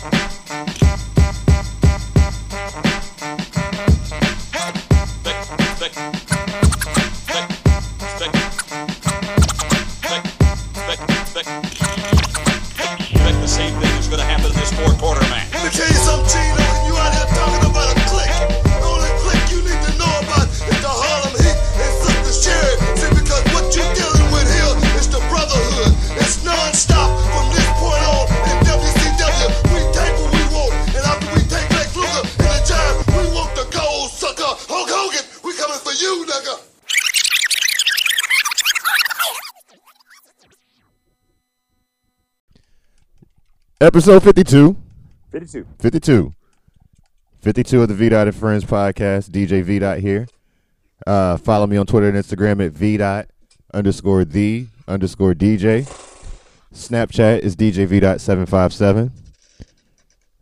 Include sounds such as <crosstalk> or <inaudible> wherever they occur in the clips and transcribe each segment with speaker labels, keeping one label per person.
Speaker 1: the
Speaker 2: Episode 52.
Speaker 3: 52.
Speaker 2: 52. 52 of the V Dot and Friends podcast. DJ V Dot here. Uh, follow me on Twitter and Instagram at V Dot underscore the underscore DJ. Snapchat is DJ V Dot 757.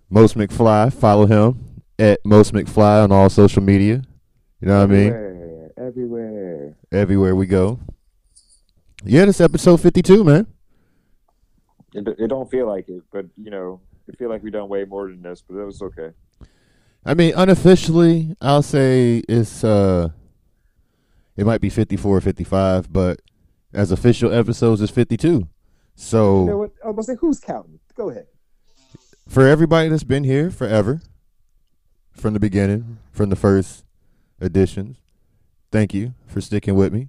Speaker 2: Most McFly, follow him at Most McFly on all social media. You know what I mean?
Speaker 3: Everywhere. Everywhere.
Speaker 2: Everywhere we go. Yeah, this episode 52, man.
Speaker 3: It, it don't feel like it, but you know, it feel like we done way more than this, but it was okay.
Speaker 2: I mean, unofficially, I'll say it's uh, it might be 54 or 55, but as official episodes, it's 52. So
Speaker 3: You know what? I was gonna say, who's counting? Go ahead.
Speaker 2: for everybody that's been here forever, from the beginning, from the first editions, thank you for sticking with me.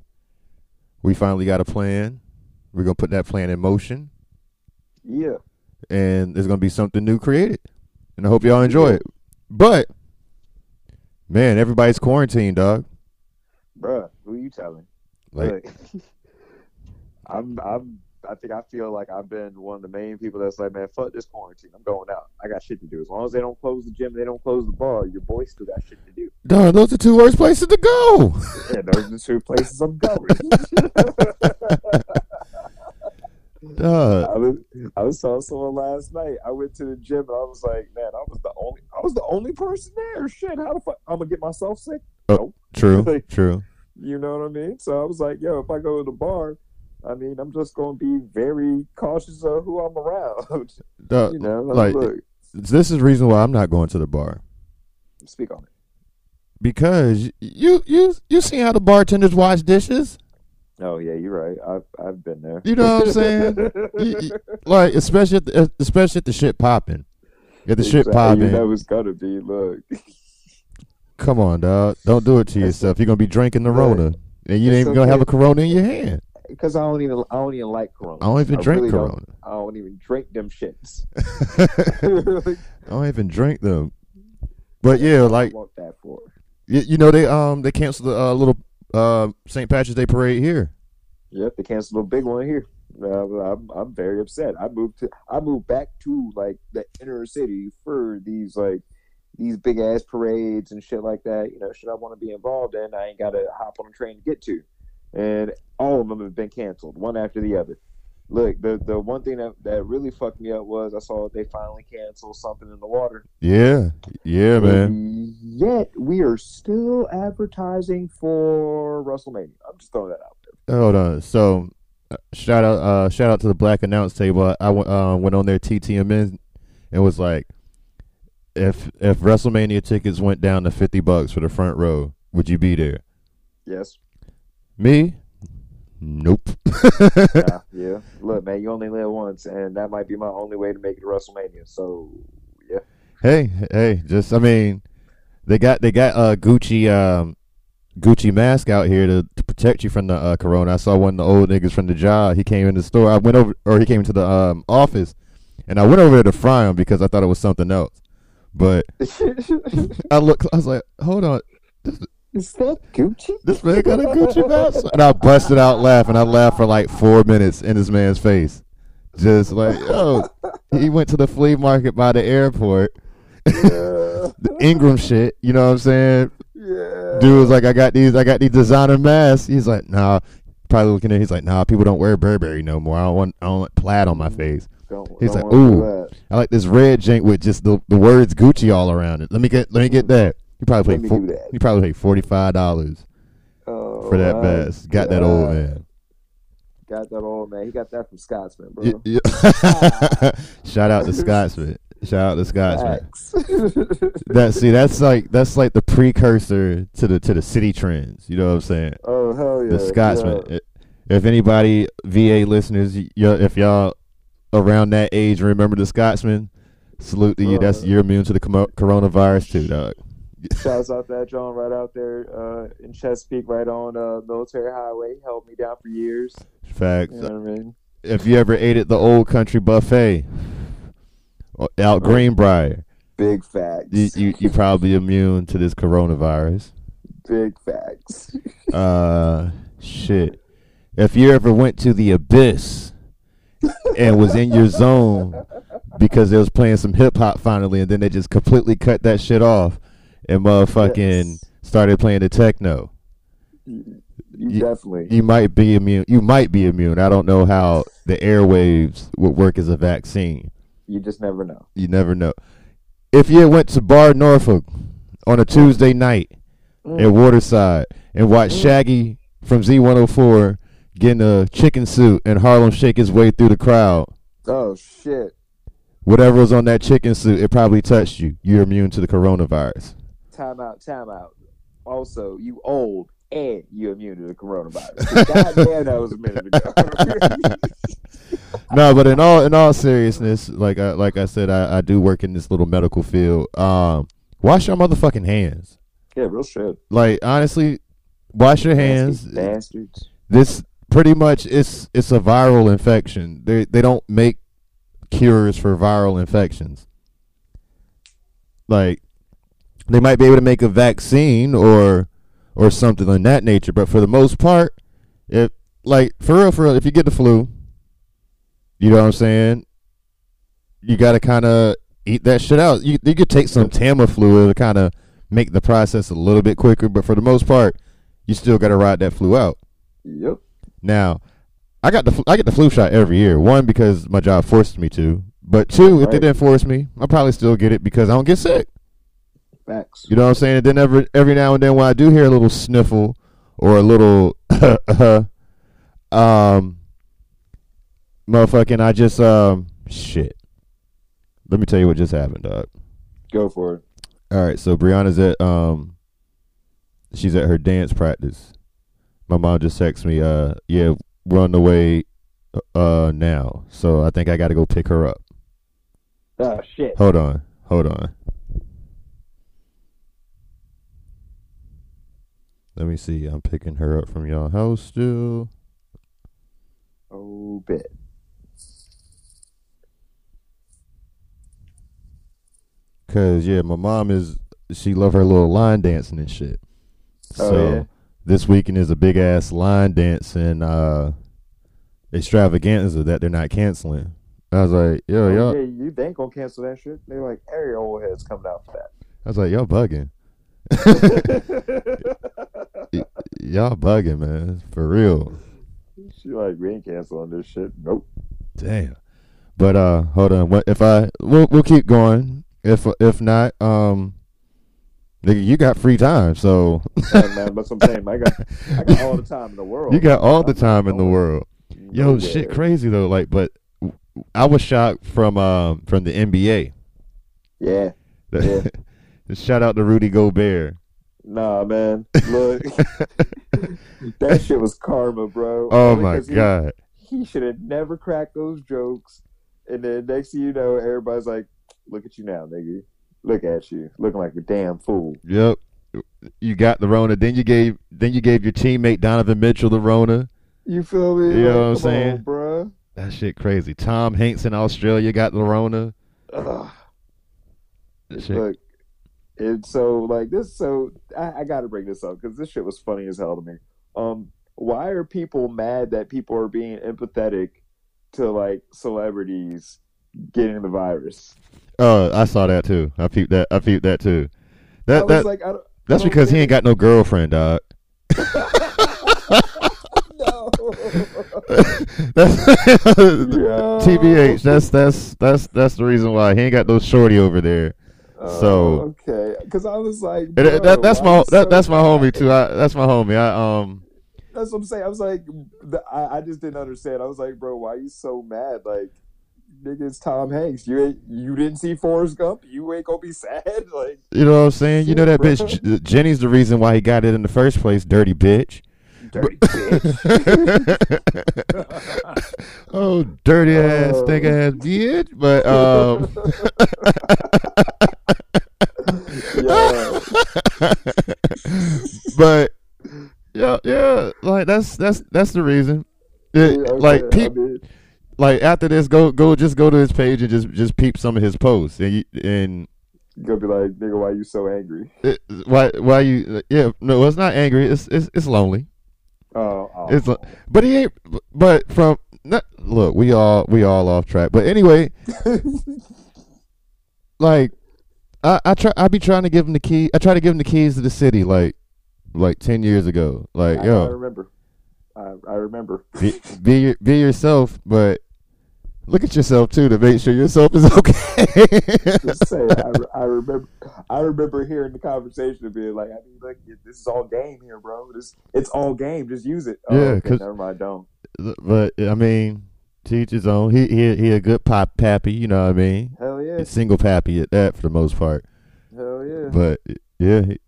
Speaker 2: We finally got a plan. We're gonna put that plan in motion,
Speaker 3: Yeah.
Speaker 2: and there's gonna be something new created. And I hope y'all enjoy it. But man, everybody's quarantined, dog.
Speaker 3: Bruh, who you telling?
Speaker 2: Like,
Speaker 3: Look, <laughs> I'm I'm I think I feel like I've been one of the main people that's like, man, fuck this quarantine. I'm going out. I got shit to do. As long as they don't close the gym, they don't close the bar, your boy still got shit to do.
Speaker 2: dog, those are two worst places to go.
Speaker 3: Yeah, those are the two places I'm going. <laughs> <laughs>
Speaker 2: Dog.
Speaker 3: I was I was telling someone last night. I went to the gym and I was like, man, I was the only I was the only person there. Shit, how the fuck I'm gonna get myself sick?
Speaker 2: Oh.
Speaker 3: Nope.
Speaker 2: True, <laughs> true.
Speaker 3: You know what I mean? So I was like, yo, if I go to the bar, I mean, I'm just gonna be very cautious of who I'm around. <laughs>
Speaker 2: Dog,
Speaker 3: you know,
Speaker 2: like
Speaker 3: look,
Speaker 2: this is the reason why I'm not going to the bar
Speaker 3: speak on it.
Speaker 2: because you you you see how the bartenders wash dishes.
Speaker 3: Oh yeah, you're right. I've I've been there.
Speaker 2: You know what I'm saying? <laughs> You- you- like especially at the, especially at the shit popping. If the shit popping,
Speaker 3: That was gonna be. Look,
Speaker 2: come on, dog. Don't do it to yourself. You're gonna be drinking the
Speaker 3: Right.
Speaker 2: And you ain't even gonna have a. Corona in your hand.
Speaker 3: because I don't even I don't even like Corona.
Speaker 2: I don't even drink
Speaker 3: really
Speaker 2: Corona.
Speaker 3: Don't, I don't even drink them shits. <laughs>
Speaker 2: I don't even drink them. But yeah, like
Speaker 3: I want that for.
Speaker 2: you, you know, they um they canceled the uh, little uh St. Patrick's Day parade here.
Speaker 3: Yep, they canceled a big one here. Uh, I'm I'm very upset. I moved to I moved back to like the inner city for these like these big ass parades and shit like that. You know, shit I want to be involved in. I ain't got to hop on a train to get to, and all of them have been canceled, one after the other. Look, the the one thing that, that really fucked me up was I saw they finally canceled something in the water.
Speaker 2: Yeah, yeah, man.
Speaker 3: Yet we are still advertising for WrestleMania. I'm just throwing that out there.
Speaker 2: Hold on. So, uh, shout out, uh, shout out to the Black Announce Table. I went, uh, went on their TTMN and was like, if if WrestleMania tickets went down to fifty bucks for the front row, would you be there?
Speaker 3: Yes.
Speaker 2: Me? Nope. <laughs>
Speaker 3: yeah, yeah. Look, man, you only live once, and that might be my only way to make it to WrestleMania. So, yeah.
Speaker 2: hey, hey, just I mean, they got they got uh Gucci um Gucci mask out here to, to protect you from the uh, corona. I saw one of the old niggas from the job. He came in the store. I went over, or he came into the um office, and I went over there to fry him because I thought it was something else. But <laughs> I looked, I was like, hold on,
Speaker 3: Is that Gucci?
Speaker 2: this man got a Gucci mask, and I busted out laughing. I laughed for like four minutes in this man's face, just like, yo, he went to the flea market by the airport.
Speaker 3: Yeah. <laughs>
Speaker 2: the Ingram shit. You know what I'm saying?
Speaker 3: yeah.
Speaker 2: Dude was like, I got these, I got these designer masks. He's like, nah. Probably looking at, he's like, nah. People don't wear Burberry no more. I don't want, I don't want plaid on my face.
Speaker 3: Don't,
Speaker 2: He's
Speaker 3: don't
Speaker 2: like, ooh. I like this red jank with just the, the words Gucci all around it. Let me get, let me get hmm. that. You probably paid,
Speaker 3: me
Speaker 2: four,
Speaker 3: that.
Speaker 2: you probably paid forty five dollars
Speaker 3: Oh,
Speaker 2: for that vest. Got that old man.
Speaker 3: Got that old man. He got that from Scotsman, bro.
Speaker 2: Y- yeah. <laughs> Shout out to Scotsman. Shout out to Scotsman. <laughs> That see, that's like that's like the precursor to the to the Citi Trends. You know what I'm saying?
Speaker 3: oh hell yeah.
Speaker 2: the Scotsman.
Speaker 3: yeah.
Speaker 2: If anybody VA listeners, if y'all around that age remember the Scotsman, salute to you. That's
Speaker 3: Uh.
Speaker 2: you're immune to the com- coronavirus too, dog. <laughs>
Speaker 3: Shouts out that John right out there uh, in Chesapeake, right on uh, Military Highway. Held me down for years.
Speaker 2: Facts.
Speaker 3: You know I mean?
Speaker 2: If you ever ate at the old country buffet out Greenbrier,
Speaker 3: Big facts.
Speaker 2: you, you you probably immune to this coronavirus.
Speaker 3: Big facts. <laughs>
Speaker 2: Uh, shit. If you ever went to the abyss and was in your zone because they was playing some hip hop finally, and then they just completely cut that shit off and motherfucking
Speaker 3: Yes.
Speaker 2: started playing the techno.
Speaker 3: You,
Speaker 2: You-
Speaker 3: definitely.
Speaker 2: You might be immune. You might be immune. I don't know how the airwaves would work as a vaccine.
Speaker 3: You just never know.
Speaker 2: You never know. If you went to Bar Norfolk on a Tuesday night
Speaker 3: Mm.
Speaker 2: at Waterside and watched Shaggy from Z104 getting a chicken suit and Harlem shake his way through the crowd,
Speaker 3: Oh shit.
Speaker 2: whatever was on that chicken suit, it probably touched you. You're immune to the coronavirus.
Speaker 3: Time out. Time out. Also, you old and you immune to the coronavirus. God damn, that was a minute ago.
Speaker 2: no, but in all in all seriousness, like I, like I said, I, I do work in this little medical field. Um, wash your motherfucking hands.
Speaker 3: yeah, real shit.
Speaker 2: Like honestly, wash your hands.
Speaker 3: Nasty bastards.
Speaker 2: this pretty much it's it's a viral infection. They they don't make cures for viral infections. Like they might be able to make a vaccine or or something in that nature, but for the most part, if like for real for real, if you get the flu, you know what I'm saying, you got to kind of eat that shit out. You you could take some Tamiflu to kind of make the process a little bit quicker, but for the most part, you still got to ride that flu out.
Speaker 3: Yep.
Speaker 2: Now, I got the fl- I get the flu shot every year. One because my job forced me to, but two, if they didn't force me, I probably still get it because I don't get sick.
Speaker 3: Facts.
Speaker 2: You know what I'm saying? And then every every now and then when I do hear a little sniffle or a little <laughs> um motherfucking I just um shit. Let me tell you what just happened, dog.
Speaker 3: Go for it.
Speaker 2: All right, so Brianna's at um she's at her dance practice. My mom just texted me, uh, yeah, we're on the way uh now. So I think I gotta go pick her up.
Speaker 3: Oh shit.
Speaker 2: Hold on. Hold on. Let me see. I'm picking her up from y'all house still.
Speaker 3: Oh bit.
Speaker 2: Cause yeah, my mom is she love her little line dancing and shit.
Speaker 3: Oh,
Speaker 2: So
Speaker 3: yeah?
Speaker 2: this weekend is a big ass line dancing uh extravaganza that they're not canceling. I was like, yo,
Speaker 3: Oh,
Speaker 2: y'all
Speaker 3: yeah, you they ain't gonna cancel that shit. They're like, every old head's coming out for that.
Speaker 2: I was like, y'all bugging. <laughs> <laughs> Y'all bugging, man. For real.
Speaker 3: she like, we ain't canceling this shit. Nope.
Speaker 2: Damn. But uh hold on. What if I we'll we'll keep going. If if not, um nigga, you got free time, so
Speaker 3: Hey, man, but I'm saying, I got, I got all the <laughs> time in the world.
Speaker 2: you got all the time in the world. Yo,
Speaker 3: nowhere.
Speaker 2: shit crazy though. Like but I was shocked from um from the NBA.
Speaker 3: Yeah. <laughs> Yeah.
Speaker 2: Shout out to Rudy Gobert.
Speaker 3: Nah, man. Look, <laughs> <laughs> that shit was karma, bro.
Speaker 2: Oh my
Speaker 3: he-
Speaker 2: god.
Speaker 3: He should have never cracked those jokes. And then next thing you know, everybody's like, "Look at you now, nigga. Look at you, looking like a damn fool."
Speaker 2: Yep. You got the Rona. Then you gave then you gave your teammate Donovan Mitchell the Rona.
Speaker 3: You feel me?
Speaker 2: You know what I'm saying?
Speaker 3: on, bruh.
Speaker 2: That shit crazy. Tom Hanks in Australia got the Rona.
Speaker 3: Ugh.
Speaker 2: That shit-
Speaker 3: Look, and so like this. So I, I got to bring this up because this shit was funny as hell to me. Um, why are people mad that people are being empathetic to like celebrities getting the virus?
Speaker 2: Oh, I saw that too. I peeped that. I peeped that too.
Speaker 3: I
Speaker 2: That
Speaker 3: was
Speaker 2: that
Speaker 3: like, I don't,
Speaker 2: that's
Speaker 3: I don't
Speaker 2: because he ain't got no girlfriend, dog. <laughs>
Speaker 3: no. <laughs>
Speaker 2: that's. <laughs> TBH. That's that's that's that's the reason why he ain't got no shorty over there. So-
Speaker 3: Oh, okay, because I was like,
Speaker 2: And that, that- that's my that,
Speaker 3: so
Speaker 2: that's my homie too. I, that's my homie. I um
Speaker 3: That's what I'm saying. I was like, I, I just didn't understand. I was like, bro, why are you so mad? Like, nigga, it's Tom Hanks. You ain't, you didn't see Forrest Gump. You ain't gonna be <laughs> sad. Like
Speaker 2: You know what I'm saying? You know that bitch Jenny's the reason why he got it in the first place, dirty bitch.
Speaker 3: Dirty bitch. <laughs>
Speaker 2: oh, dirty ass,
Speaker 3: Oh.
Speaker 2: thick ass bitch. But um
Speaker 3: yeah. <laughs>
Speaker 2: but yeah, yeah, like that's that's that's the reason. It-
Speaker 3: Yeah,
Speaker 2: like peep, like after this, go go just go to his page and just just peep some of his posts and you, and
Speaker 3: gonna be like, nigga, why you so angry?
Speaker 2: it, why why you yeah no it's not angry it's it's it's lonely
Speaker 3: Oh, oh.
Speaker 2: it's lo- but he ain't but from not, look we all we all off track but anyway <laughs> like I I try I be trying to give him the key I try to give him the keys to the city like like ten years ago like
Speaker 3: I, I remember. I, I remember.
Speaker 2: be be, be yourself but look at yourself too to make sure yourself is <laughs> okay
Speaker 3: I, I remember. I remember hearing the conversation and being like, I mean, look, this is all game here, bro. This it's all game. Just use it. Oh,
Speaker 2: Yeah,
Speaker 3: okay, never mind. Don't.
Speaker 2: but I mean teach his own he he he a good pop pappy you know what I mean
Speaker 3: Hell yeah.
Speaker 2: single pappy at that for the most part
Speaker 3: Hell yeah.
Speaker 2: But yeah, he,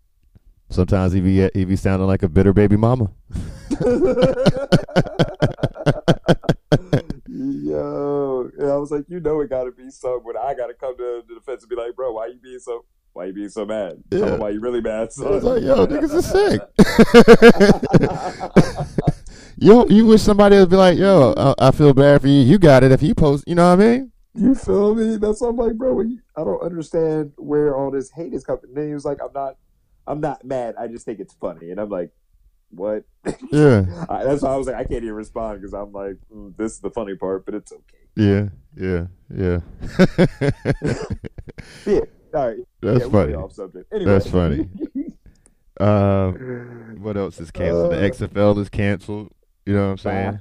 Speaker 2: sometimes he be he be sounding like a bitter baby mama. <laughs> <laughs>
Speaker 3: Yo, and I was like, you know, it got to be some when I got to come to the defense and be like, bro, why you being so, why you being so mad?
Speaker 2: Yeah.
Speaker 3: why you really mad.
Speaker 2: I
Speaker 3: Son.
Speaker 2: was like, yo, niggas are sick. <laughs> yo, you wish somebody would be like, yo, I, I feel bad for you. You got it if you post. You know what I mean?
Speaker 3: You feel me? That's what I'm like, bro. you- I don't understand where all this hate is coming. And then he was like, I'm not, I'm not mad. I just think it's funny, and I'm like, what? <laughs>
Speaker 2: Yeah,
Speaker 3: I, that's why I was like, I can't even respond because I'm like, mm, this is the funny part, but it's okay.
Speaker 2: yeah, yeah, yeah. <laughs>
Speaker 3: Yeah. All right.
Speaker 2: That's
Speaker 3: yeah,
Speaker 2: funny.
Speaker 3: off subject. Anyway.
Speaker 2: That's funny. <laughs> Um, what else is canceled?
Speaker 3: Uh,
Speaker 2: the XFL is canceled. You know what I'm saying?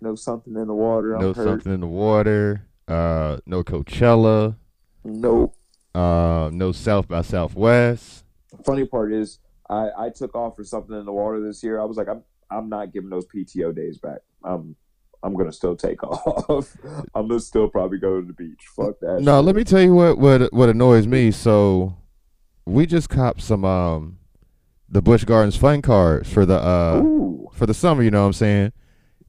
Speaker 3: No something in the water. I'm
Speaker 2: No something in the water. Uh, no Coachella.
Speaker 3: No.
Speaker 2: Uh, no South by Southwest.
Speaker 3: funny part is I, I took off for something in the water this year. I was like, I'm I'm not giving those PTO days back. I'm I'm gonna still take <laughs> off. I'm gonna still probably go to the beach. Fuck that.
Speaker 2: No,
Speaker 3: shit.
Speaker 2: let me tell you what what what annoys me. So, we just copped some um, the Busch Gardens fun cards for the uh
Speaker 3: Ooh,
Speaker 2: for the summer. You know what I'm saying?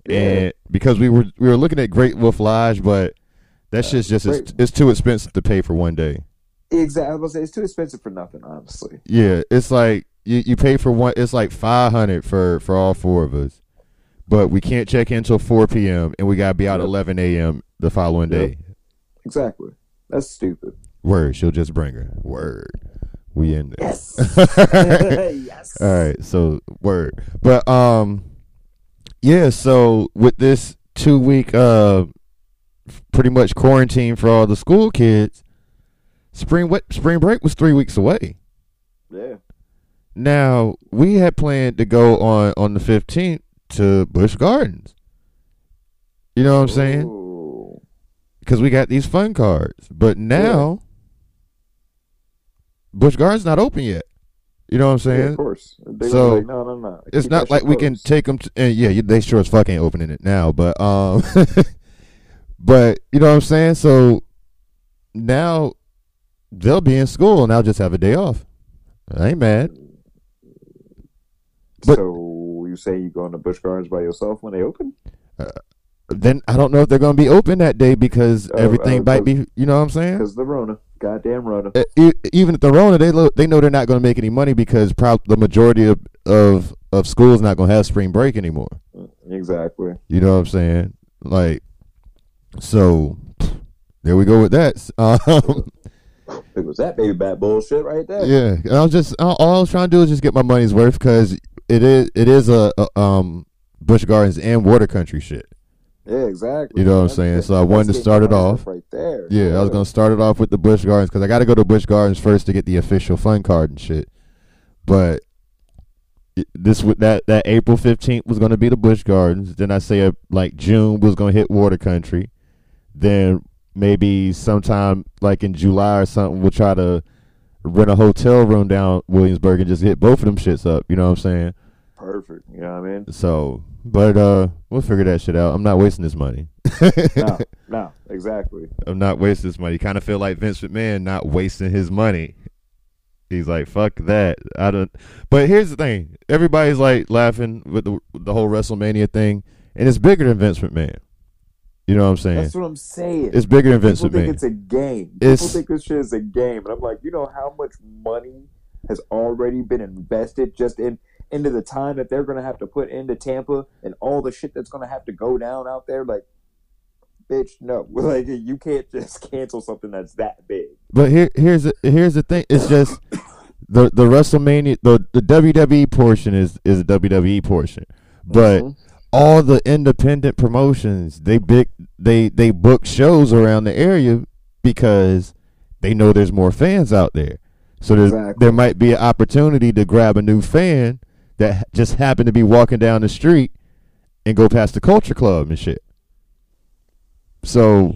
Speaker 3: yeah.
Speaker 2: And because we were we were looking at Great Wolf Lodge, but that shit's just it's, it's too expensive to pay for one day.
Speaker 3: exactly. I was gonna say it's too expensive for nothing. Honestly,
Speaker 2: Yeah, it's like you, you pay for one. It's like five hundred for for all four of us, but we can't check in till four p.m. and we gotta be out
Speaker 3: Yep.
Speaker 2: eleven a.m. the following
Speaker 3: Yep.
Speaker 2: day.
Speaker 3: exactly. That's stupid.
Speaker 2: Word, she'll just bring her. Word, we in there.
Speaker 3: Yes. <laughs> yes.
Speaker 2: All right, so word, but um, yeah. So with this two week uh, pretty much quarantine for all the school kids, spring what spring break was three weeks away.
Speaker 3: Yeah.
Speaker 2: Now we had planned to go on on the fifteenth to Busch Gardens. You know what I'm saying? Because we got these fun cards, but now Busch Gardens not open yet. You know what I'm
Speaker 3: Yeah,
Speaker 2: saying?
Speaker 3: of course. They
Speaker 2: So,
Speaker 3: like, no, no, no.
Speaker 2: it's
Speaker 3: Keep
Speaker 2: not like we can take them. To, and yeah, they sure as fuck ain't opening it now. But um, <laughs> but you know what I'm saying. So now they'll be in school, and I'll just have a day off. I ain't mad. But-
Speaker 3: so you say you going to Busch Gardens by yourself when they open?
Speaker 2: Then I don't know if they're gonna be open that day because
Speaker 3: Oh,
Speaker 2: everything
Speaker 3: oh,
Speaker 2: might be. You know what I'm saying?
Speaker 3: Because the Rona, goddamn Rona.
Speaker 2: Uh, e- even at the Rona, they lo- they know they're not going to make any money because prob- the majority of, of of schools not going to have spring break anymore.
Speaker 3: Exactly.
Speaker 2: You know what I'm saying? Like, so there we go with that. <laughs> Um,
Speaker 3: It was that baby bat bullshit right there.
Speaker 2: yeah, and I was just all, all I was trying to do is just get my money's worth because it is it is a, a um Busch Gardens and Water Country shit.
Speaker 3: Yeah, exactly.
Speaker 2: You know what I'm saying? So I wanted to start it off.
Speaker 3: right there.
Speaker 2: Yeah, I was gonna start it off with the Busch Gardens because I got to go to Busch Gardens first to get the official fun card and shit. But this that that April fifteenth was gonna be the Busch Gardens. Then I say uh, like June was gonna hit Water Country. Then maybe sometime like in July or something, we'll try to rent a hotel room down Williamsburg and just hit both of them shits up. You know what I'm saying?
Speaker 3: Perfect. You know what I mean?
Speaker 2: So, but uh, we'll figure that shit out. I'm not wasting this money.
Speaker 3: no, <laughs> no, exactly.
Speaker 2: I'm not wasting this money. You Kind of feel like Vince McMahon not wasting his money. He's like, fuck that. I don't. But here's the thing: everybody's like laughing with the, the whole WrestleMania thing, and it's bigger than Vince McMahon. You know what I'm saying?
Speaker 3: That's what I'm saying.
Speaker 2: It's bigger than Vince
Speaker 3: People think it's a game. People
Speaker 2: it's,
Speaker 3: think this shit is a game, and I'm like, you know how much money has already been invested just in into the time that they're going to have to put into Tampa and all the shit that's going to have to go down out there, like. Bitch, no! <laughs> Like you can't just cancel something that's that big.
Speaker 2: But here, here's the, here's the thing. It's just <coughs> the the WrestleMania the, the WWE portion is is a WWE portion, but
Speaker 3: mm-hmm
Speaker 2: all the independent promotions they big they they book shows around the area because they know there's more fans out there. So
Speaker 3: exactly.
Speaker 2: there might be an opportunity to grab a new fan that just happened to be walking down the street and go past the culture club and shit. So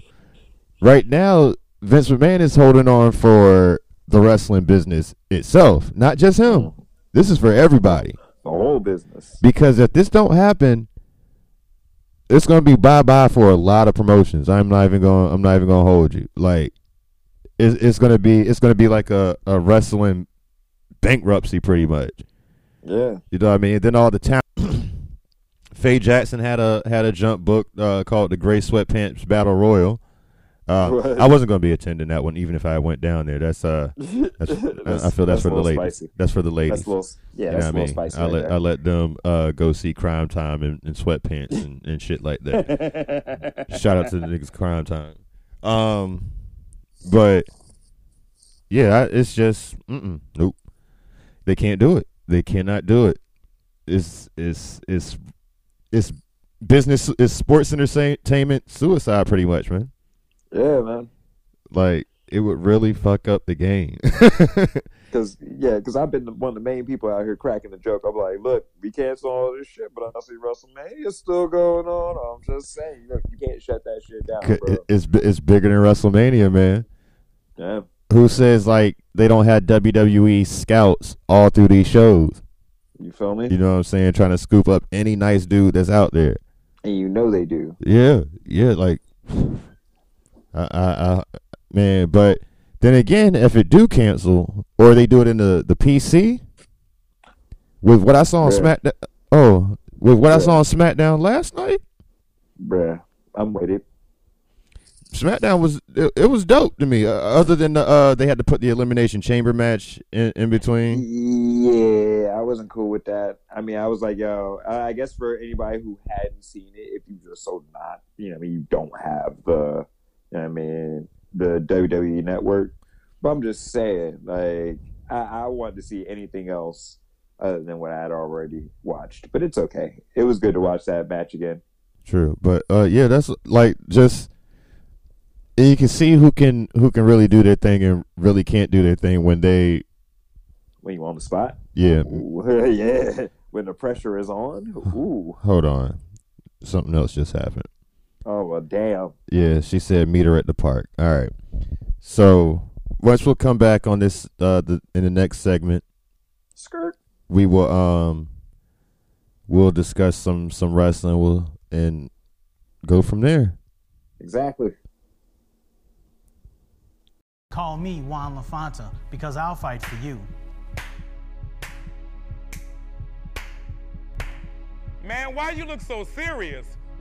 Speaker 2: right now Vince McMahon is holding on for the wrestling business itself, not just him. Mm-hmm. This is for everybody.
Speaker 3: The whole business.
Speaker 2: Because if this don't happen, it's gonna be bye bye for a lot of promotions. I'm not even going. I'm not even gonna hold you. Like, it's it's gonna be it's gonna be like a, a wrestling bankruptcy pretty much.
Speaker 3: Yeah,
Speaker 2: you know what I mean. And then all the talent. <clears throat> Faye Jackson had a had a jump book uh, called the Gray Sweatpants Battle Royal. Uh, <laughs>
Speaker 3: right.
Speaker 2: I wasn't going to be attending that one, even if I went down there. That's uh, <laughs> that's, that's I feel that's, that's
Speaker 3: for
Speaker 2: the ladies.
Speaker 3: Spicy.
Speaker 2: That's for the ladies.
Speaker 3: That's little, yeah,
Speaker 2: you
Speaker 3: that's a little I
Speaker 2: mean?
Speaker 3: spicy.
Speaker 2: I
Speaker 3: right
Speaker 2: let
Speaker 3: there.
Speaker 2: I let them uh, go see Crime Time in, sweatpants and, and shit like that. <laughs> Shout out to the niggas Crime Time. Um, but yeah, I, it's just nope. They can't do it. They cannot do it. It's it's it's it's business. It's sports entertainment suicide, pretty much, man.
Speaker 3: Yeah, man.
Speaker 2: Like it would really fuck up the game. <laughs>
Speaker 3: Cause yeah, cause I've been one of the main people out here cracking the joke. I'm like, look, we cancel all this shit, but I see WrestleMania still going on. I'm just saying, look, you can't shut that shit down. Bro.
Speaker 2: It's it's bigger than WrestleMania, man.
Speaker 3: Yeah.
Speaker 2: Who says like they don't have WWE scouts all through these shows?
Speaker 3: You feel me?
Speaker 2: You know what I'm saying? Trying to scoop up any nice dude that's out there.
Speaker 3: And you know they do.
Speaker 2: Yeah, yeah, like I, I, I man, but then again, if it do cancel or they do it in the, the PC, with what I saw on smackdown, oh, with what Bruh.
Speaker 3: I
Speaker 2: saw on SmackDown last night,
Speaker 3: bruh, I'm with it.
Speaker 2: SmackDown was it, it was dope to me. Uh, other than the, uh, they had to put the elimination chamber match in, in between.
Speaker 3: Yeah, I wasn't cool with that. I mean, I was like, yo, I guess for anybody who hadn't seen it, if you just so not, you know, I mean, you don't have the I mean, the WWE network. But I'm just saying, like, I, I wanted to see anything else other than what I had already watched. But it's okay. It was good to watch that match again.
Speaker 2: True. But uh yeah, that's like just you can see who can who can really do their thing and really can't do their thing when they
Speaker 3: when you on the spot.
Speaker 2: Yeah.
Speaker 3: Ooh, <laughs> yeah. When the pressure is on. Ooh.
Speaker 2: Hold on. Something else just happened.
Speaker 3: Oh well, damn.
Speaker 2: Yeah, she said meet her at the park. All right. So once we'll come back on this uh, the, in the next segment.
Speaker 3: Skirt.
Speaker 2: We will um we'll discuss some some wrestling we'll and go from there.
Speaker 3: Exactly.
Speaker 4: Call me Juan LaFonta because I'll fight for you.
Speaker 5: Man, why you look so serious?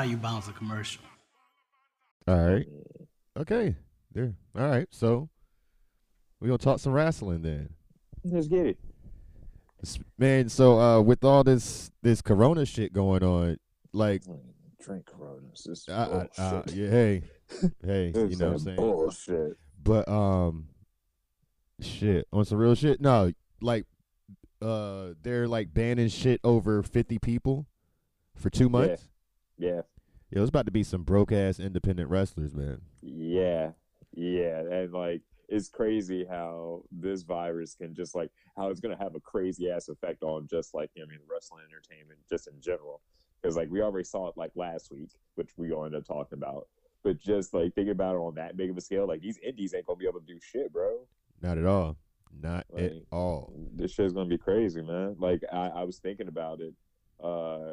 Speaker 4: how you bounce a commercial.
Speaker 2: All right. Okay. There. All right. So we're gonna talk some wrestling then.
Speaker 3: Let's get it.
Speaker 2: Man, so uh, with all this this Corona shit going on, like,
Speaker 3: drink Coronas. This is
Speaker 2: I, I,
Speaker 3: bullshit.
Speaker 2: uh, yeah, hey, hey, <laughs> you know what I'm
Speaker 3: is
Speaker 2: saying?
Speaker 3: Bullshit.
Speaker 2: But um, shit on some real shit. No, like, uh, they're like banning shit over fifty people for two months.
Speaker 3: Yeah.
Speaker 2: Yeah, it's about to be some broke ass independent wrestlers, man.
Speaker 3: Yeah, yeah, and like it's crazy how this virus can just like how it's gonna have a crazy ass effect on just like I mean wrestling entertainment just in general because like we already saw it like last week, which we gonna end up talking about. But just like think about it on that big of a scale, like these indies ain't gonna be able to do shit, bro.
Speaker 2: Not at all. Not at all.
Speaker 3: This shit's gonna be crazy, man. Like I, I was thinking about it, uh,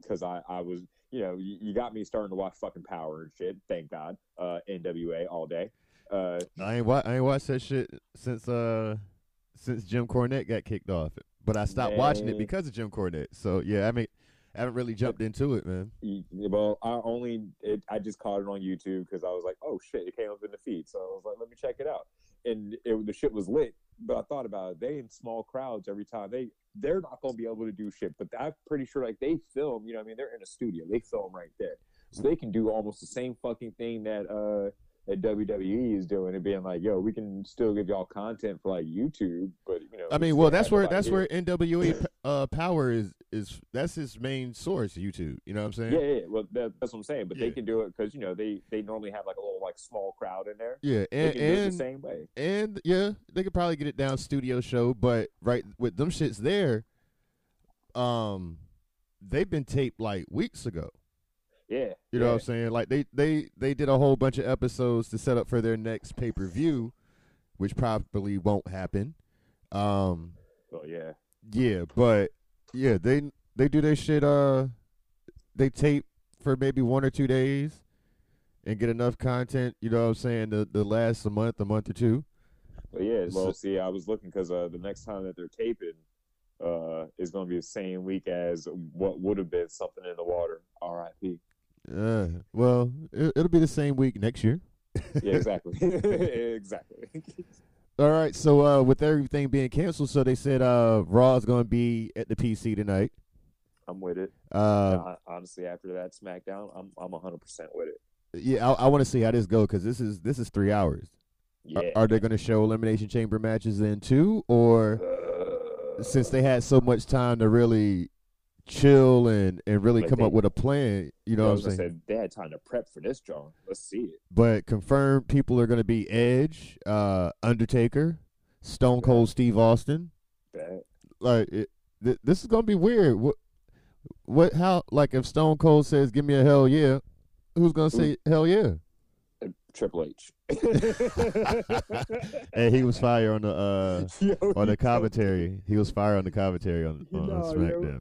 Speaker 3: because I, I was, you know, you, you got me starting to watch fucking Power and shit. Thank God, uh, NWA all day. Uh,
Speaker 2: I ain't wa- I ain't watched that shit since uh since Jim Cornette got kicked off. But I stopped watching it because of Jim Cornette. So yeah, I mean, I haven't really jumped into it, man.
Speaker 3: well, I only, it, I just caught it on YouTube because I was like, oh shit, it came up in the feed, so I was like, let me check it out. And it, the shit was lit, but I thought about it. They in small crowds every time. They they're not gonna be able to do shit, but I'm pretty sure like they film. You know, I mean, they're in a studio. They film right there, so they can do almost the same fucking thing that uh that WWE is doing and being like, yo, we can still give y'all content for like YouTube, but you know.
Speaker 2: I mean, well, that's where that's
Speaker 3: here.
Speaker 2: where NWA <clears throat> uh Power is is that's his main source, YouTube. You know what I'm saying?
Speaker 3: Yeah, yeah, well, that, that's what I'm saying. But
Speaker 2: Yeah.
Speaker 3: they can do it because you know they they normally have like a little like small crowd in there.
Speaker 2: Yeah, and
Speaker 3: it the same way.
Speaker 2: and yeah, they could probably get it down studio show, but right with them shits there, um, they've been taped like weeks ago.
Speaker 3: Yeah,
Speaker 2: You know
Speaker 3: yeah.
Speaker 2: what I'm saying? Like they they they did a whole bunch of episodes to set up for their next pay per view, which probably won't happen. Um,
Speaker 3: Well, yeah,
Speaker 2: yeah, but yeah, they they do their shit. Uh, they tape for maybe one or two days, and get enough content. You know what I'm saying? The to last a month, a month or two.
Speaker 3: but yeah. Well,
Speaker 2: So-
Speaker 3: see, I was looking because uh, the next time that they're taping uh, is going to be the same week as what would have been something in the water. R.I.P.
Speaker 2: Uh, well, it, it'll be the same week next year.
Speaker 3: Yeah, exactly, <laughs> <laughs> exactly.
Speaker 2: All right, so uh, with everything being canceled, so they said uh, Raw is going to be at the PC tonight.
Speaker 3: I'm with it.
Speaker 2: Uh,
Speaker 3: Hon- Honestly, after that SmackDown, I'm I'm 100 percent with it.
Speaker 2: yeah, I, I want to see how this go because this is this is three hours. Are-
Speaker 3: Yeah.
Speaker 2: Are, they going to show elimination chamber matches then too, or
Speaker 3: Uh,
Speaker 2: since they had so much time to really chill and and really
Speaker 3: Like
Speaker 2: come
Speaker 3: they-
Speaker 2: up with a plan? You know what I'm saying?
Speaker 3: say they had time to prep for this, John. Let's see it.
Speaker 2: But confirmed people are going to be Edge, uh, Undertaker, Stone Cold Steve Austin.
Speaker 3: Bet.
Speaker 2: like it, th- this is gonna be weird. What, what, how, like if Stone Cold says, "Give me a hell yeah," who's gonna say hell yeah?
Speaker 3: Triple H. <laughs>
Speaker 2: And he was fire on the uh <laughs>
Speaker 3: Yo,
Speaker 2: on the commentary. He was fire on the commentary on, <laughs> on
Speaker 3: yo.
Speaker 2: SmackDown.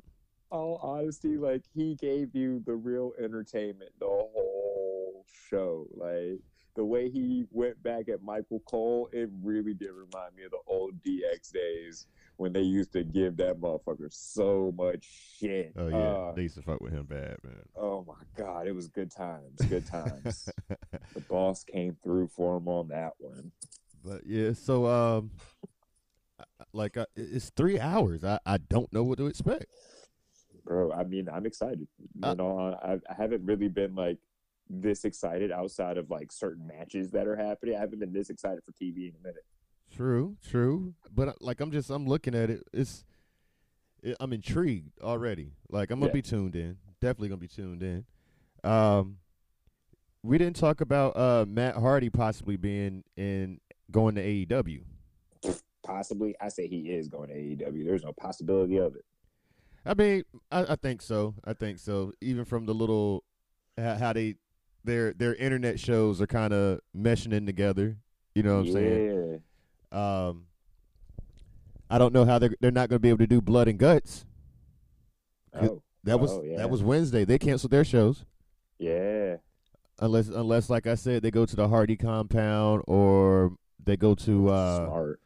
Speaker 3: All honesty, like he gave you the real entertainment the whole show. Like the way he went back at Michael Cole, it really did remind me of the old DX days when they used to give that motherfucker so much shit.
Speaker 2: Oh yeah,
Speaker 3: Uh,
Speaker 2: they used to fuck with him bad, man.
Speaker 3: oh my god, it was good times, good times. <laughs> the boss came through for him on that one.
Speaker 2: But yeah, so um, like uh, it's three hours. I I don't know what to expect.
Speaker 3: Bro, I mean, I'm excited. You
Speaker 2: Uh,
Speaker 3: know, I, I haven't really been like this excited outside of like certain matches that are happening. I haven't been this excited for TV in a minute.
Speaker 2: True, true. But uh, like I'm just I'm looking at it. It's it, I'm intrigued already. Like I'm gonna
Speaker 3: Yeah.
Speaker 2: be tuned in. Definitely gonna be tuned in. Um, we didn't talk about uh Matt Hardy possibly being in going to AEW.
Speaker 3: Possibly, I say he is going to AEW. There's no possibility of it.
Speaker 2: I mean, I, I think so. I think so. Even from the little how, they their their internet shows are kind of meshing in together. You know what I'm saying?
Speaker 3: yeah.
Speaker 2: Um, I don't know how they're they're not going to be able to do blood and guts.
Speaker 3: Oh,
Speaker 2: That was
Speaker 3: Oh, yeah.
Speaker 2: that was Wednesday. They canceled their shows
Speaker 3: yeah.
Speaker 2: unless unless like I said they go to the Hardy compound or they go to uh
Speaker 3: Smart.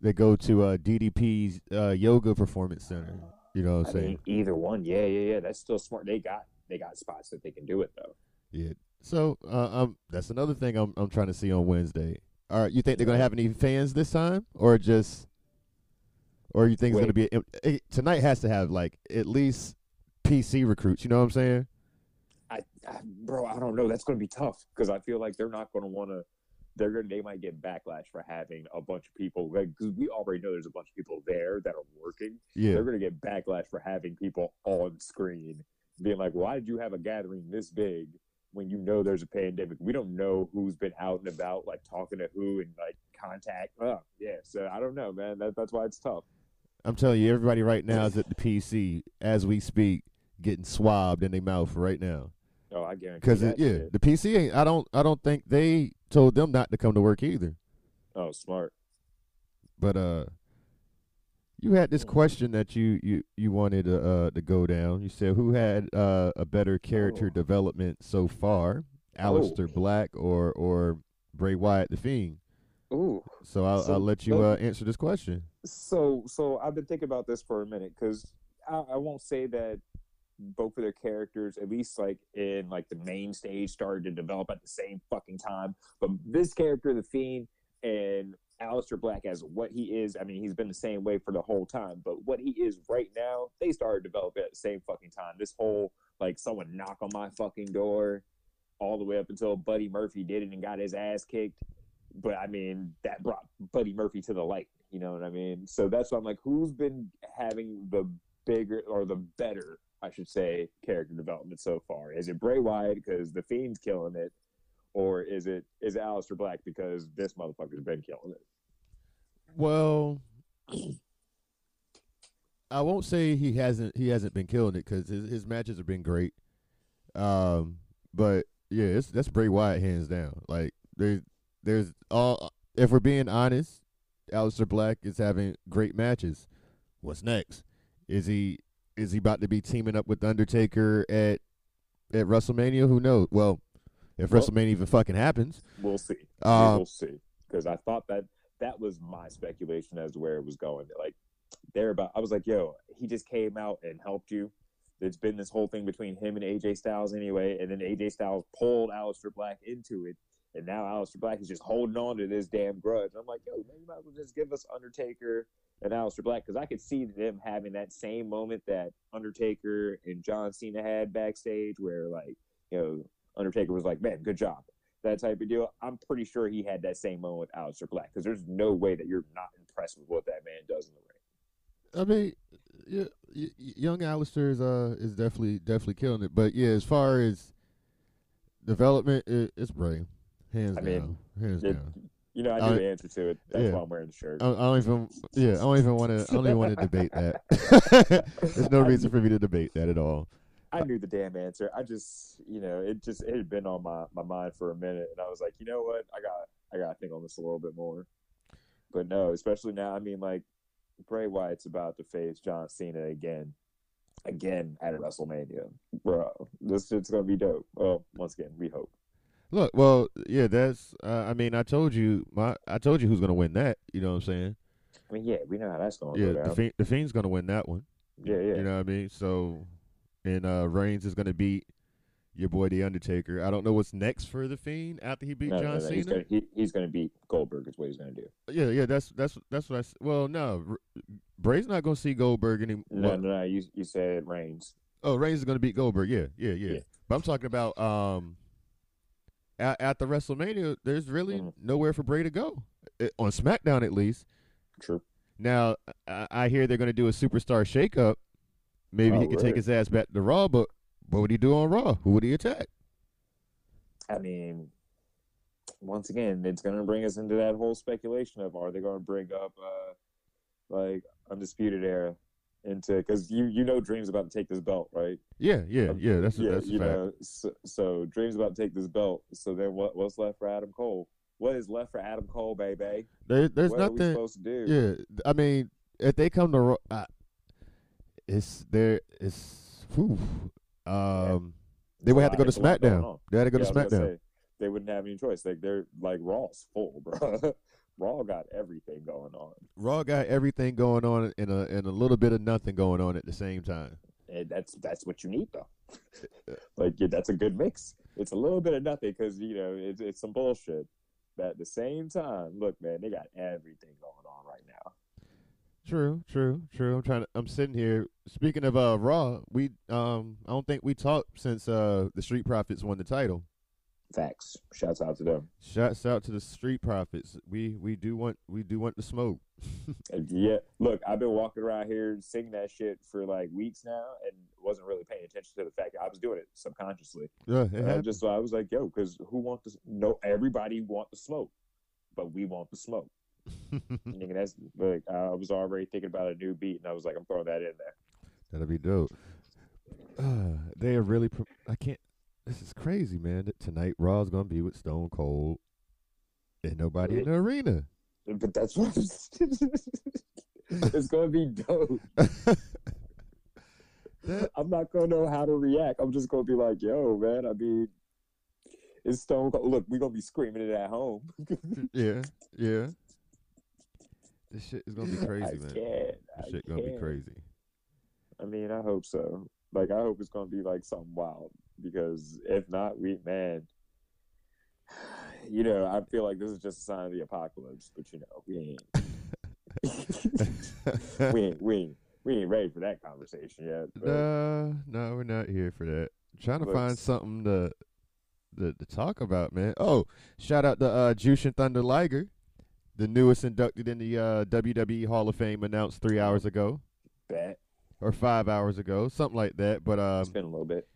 Speaker 2: they go to uh DDP's uh yoga performance center. You know what
Speaker 3: I
Speaker 2: I'm saying?
Speaker 3: mean, either one. Yeah, yeah, yeah. That's still smart. They got they got spots that they can do it though.
Speaker 2: Yeah. So uh, um that's another thing I'm I'm trying to see on Wednesday. All right, you think they're gonna have any fans this time or just or you think it's going to be eh, tonight? Has to have like at least PC recruits. You know what I'm saying?
Speaker 3: I, I bro, I don't know. That's going to be tough because I feel like they're not going to want to. They're to They might get backlash for having a bunch of people. Like, because we already know there's a bunch of people there that are working.
Speaker 2: Yeah.
Speaker 3: They're going to get backlash for having people on screen being like, "Why did you have a gathering this big when you know there's a pandemic? We don't know who's been out and about, like talking to who and like contact." Oh, yeah. So I don't know, man. That, that's why it's tough.
Speaker 2: I'm telling you, everybody right now is at the PC as we speak, getting swabbed in their mouth right now.
Speaker 3: Oh, I guarantee.
Speaker 2: Because yeah,
Speaker 3: shit.
Speaker 2: the PC ain't. I don't. I don't think they told them not to come to work either.
Speaker 3: Oh, smart.
Speaker 2: But uh, you had this question that you you you wanted to uh to go down. You said who had uh a better character
Speaker 3: Oh.
Speaker 2: development so far, Aleister Black or or Bray Wyatt the Fiend.
Speaker 3: Ooh.
Speaker 2: So I'll
Speaker 3: So
Speaker 2: I'll let you uh answer this question.
Speaker 3: So, so I've been thinking about this for a minute because I, I won't say that both of their characters, at least like in like the main stage, started to develop at the same fucking time. But this character, the Fiend, and Aleister Black, as what he is, I mean, he's been the same way for the whole time. But what he is right now, they started developing at the same fucking time. This whole like someone knock on my fucking door, all the way up until Buddy Murphy did it and got his ass kicked but I mean that brought Buddy Murphy to the light. You know what I mean? So that's why I'm like, who's been having the bigger or the better, I should say, character development so far? Is it Bray Wyatt because the Fiend's killing it, or is it is it Aleister Black because this motherfucker's been killing it?
Speaker 2: Well, I won't say he hasn't he hasn't been killing it because his, his matches have been great. Um, but yeah, it's that's Bray Wyatt hands down. Like there's there's all if we're being honest, Aleister Black is having great matches. What's next? Is he is he about to be teaming up with The Undertaker at at WrestleMania? Who knows? Well, if
Speaker 3: Well-
Speaker 2: WrestleMania even fucking happens,
Speaker 3: We'll see.
Speaker 2: Uh,
Speaker 3: we'll see. Because I thought that that was my speculation as to where it was going. Like they're about. I was like, yo, he just came out and helped you. It's been this whole thing between him and AJ Styles anyway, and then AJ Styles pulled Aleister Black into it, and now Aleister Black is just holding on to this damn grudge. I'm like, yo, man, you might as well just give us Undertaker and Aleister Black because I could see them having that same moment that Undertaker and John Cena had backstage, where like, you know, Undertaker was like, man, good job that type of deal. I'm pretty sure he had that same moment with Aleister Black because there's no way that you're not impressed with what that man does in the ring.
Speaker 2: I mean, yeah, young Aleister is uh is definitely definitely killing it. But yeah, as far as development, it, it's Bray, hands
Speaker 3: I mean,
Speaker 2: hands
Speaker 3: it-
Speaker 2: down.
Speaker 3: You know, I knew
Speaker 2: Uh,
Speaker 3: the answer to it. That's
Speaker 2: yeah.
Speaker 3: why I'm wearing the shirt.
Speaker 2: I, I don't even, yeah, I don't even want to, I don't even want to debate that. <laughs> There's no reason for me to debate that at all.
Speaker 3: I knew the damn answer. I just, you know, it just it had been on my, my mind for a minute, and I was like, you know what, I got I got to think on this a little bit more. But no, especially now. I mean, like Bray Wyatt's about to face John Cena again, again at WrestleMania, bro. This shit's gonna be dope. Well, once again, we hope.
Speaker 2: Look, well, yeah, that's. Uh, I mean, I told you, my, I told you who's gonna win that. You know what I'm saying?
Speaker 3: I mean, yeah, we know how that's gonna
Speaker 2: Yeah,
Speaker 3: go
Speaker 2: the. Fiend, the Fiend's gonna win that one.
Speaker 3: yeah, yeah.
Speaker 2: You know what I mean? So, and uh Reigns is gonna beat your boy the Undertaker. I don't know what's next for the Fiend after he beat
Speaker 3: no,
Speaker 2: John
Speaker 3: no, no,
Speaker 2: Cena.
Speaker 3: He's gonna, he, he's gonna beat Goldberg. Is what he's gonna do.
Speaker 2: Yeah, yeah, that's that's that's what I. Well, no, Bray's not gonna see Goldberg anymore.
Speaker 3: No, no, no. You you said Reigns.
Speaker 2: Oh, Reigns is gonna beat Goldberg. Yeah, yeah, yeah.
Speaker 3: Yeah.
Speaker 2: But I'm talking about um, at, at the WrestleMania, there's really
Speaker 3: Mhm.
Speaker 2: nowhere for Bray to go Uh, on SmackDown at least.
Speaker 3: True.
Speaker 2: Now, I, I hear they're gonna do a superstar shakeup. Maybe
Speaker 3: Oh,
Speaker 2: he could take his ass back to Raw, but what would he do on Raw? Who would he attack?
Speaker 3: I mean, once again, it's going to bring us into that whole speculation of are they going to bring up uh, like undisputed era into because you you know Dream's about to take this belt, right?
Speaker 2: Yeah, yeah,
Speaker 3: Um,
Speaker 2: yeah. That's
Speaker 3: yeah,
Speaker 2: that's
Speaker 3: you
Speaker 2: fact.
Speaker 3: know. So, so Dream's about to take this belt. So then what what's left for Adam Cole? What is left for Adam Cole, baby?
Speaker 2: There, there's
Speaker 3: what are we
Speaker 2: nothing.
Speaker 3: supposed to do?
Speaker 2: Yeah, I mean, if they come to, I, it's there. It's whew, um. They would have to go to
Speaker 3: there's a lot going
Speaker 2: SmackDown. They had to go
Speaker 3: Yeah,
Speaker 2: to
Speaker 3: I was gonna
Speaker 2: SmackDown.
Speaker 3: say, they wouldn't have any choice. Like they're like Raw's full, bro. <laughs> Raw got everything going on.
Speaker 2: Raw got everything going on and a and a little bit of nothing going on at the same time.
Speaker 3: And that's that's what you need though. <laughs> <laughs> like yeah, that's a good mix. It's a little bit of nothing because you know it's it's some bullshit. But at the same time, look, man, they got everything going on right now.
Speaker 2: True, true, true. I'm trying to. I'm sitting here. Speaking of uh Raw, we um I don't think we talked since uh the Street Profits won the title.
Speaker 3: Facts. Shouts out to them.
Speaker 2: Shouts out to the Street Profits. We we do want we do want the smoke. <laughs>
Speaker 3: Yeah, look, I've been walking around here singing that shit for like weeks now, and wasn't really paying attention to the fact that I was doing it subconsciously.
Speaker 2: Yeah, it
Speaker 3: And I just I was like, yo, because who wants to? No, everybody want the smoke, but we want the smoke. <laughs> Nigga, that's like I was already thinking about a new beat, and I was like, I'm throwing that in there.
Speaker 2: That'll be dope. Uh, <sighs> they are really. Pro- I can't. This is crazy, man. That Tonight Raw's gonna be with Stone Cold, and nobody in the arena.
Speaker 3: But that's what it's gonna be dope. <laughs>
Speaker 2: That-
Speaker 3: I'm not gonna know how to react. I'm just gonna be like, yo, man. I mean, it's Stone Cold. Look, we're gonna be screaming it at home. <laughs>
Speaker 2: yeah, yeah. This shit is gonna be crazy,
Speaker 3: I
Speaker 2: man.
Speaker 3: can't.
Speaker 2: This
Speaker 3: I
Speaker 2: shit gonna be
Speaker 3: can't.
Speaker 2: crazy.
Speaker 3: I mean, I hope so. Like, I hope it's gonna be like something wild. Because if not, we man, you know, I feel like this is just a sign of the apocalypse. But you know, we ain't, <laughs> we ain't, we ain't, we ain't ready for that conversation yet. But
Speaker 2: No, no, we're not here for that. trying to find something to, to to talk about, man. Oh, shout out to uh, Jushin Thunder Liger, the newest inducted in the uh, WWE Hall of Fame, announced three hours ago
Speaker 3: bet
Speaker 2: or five hours ago, something like that. But um,
Speaker 3: it's been a little bit.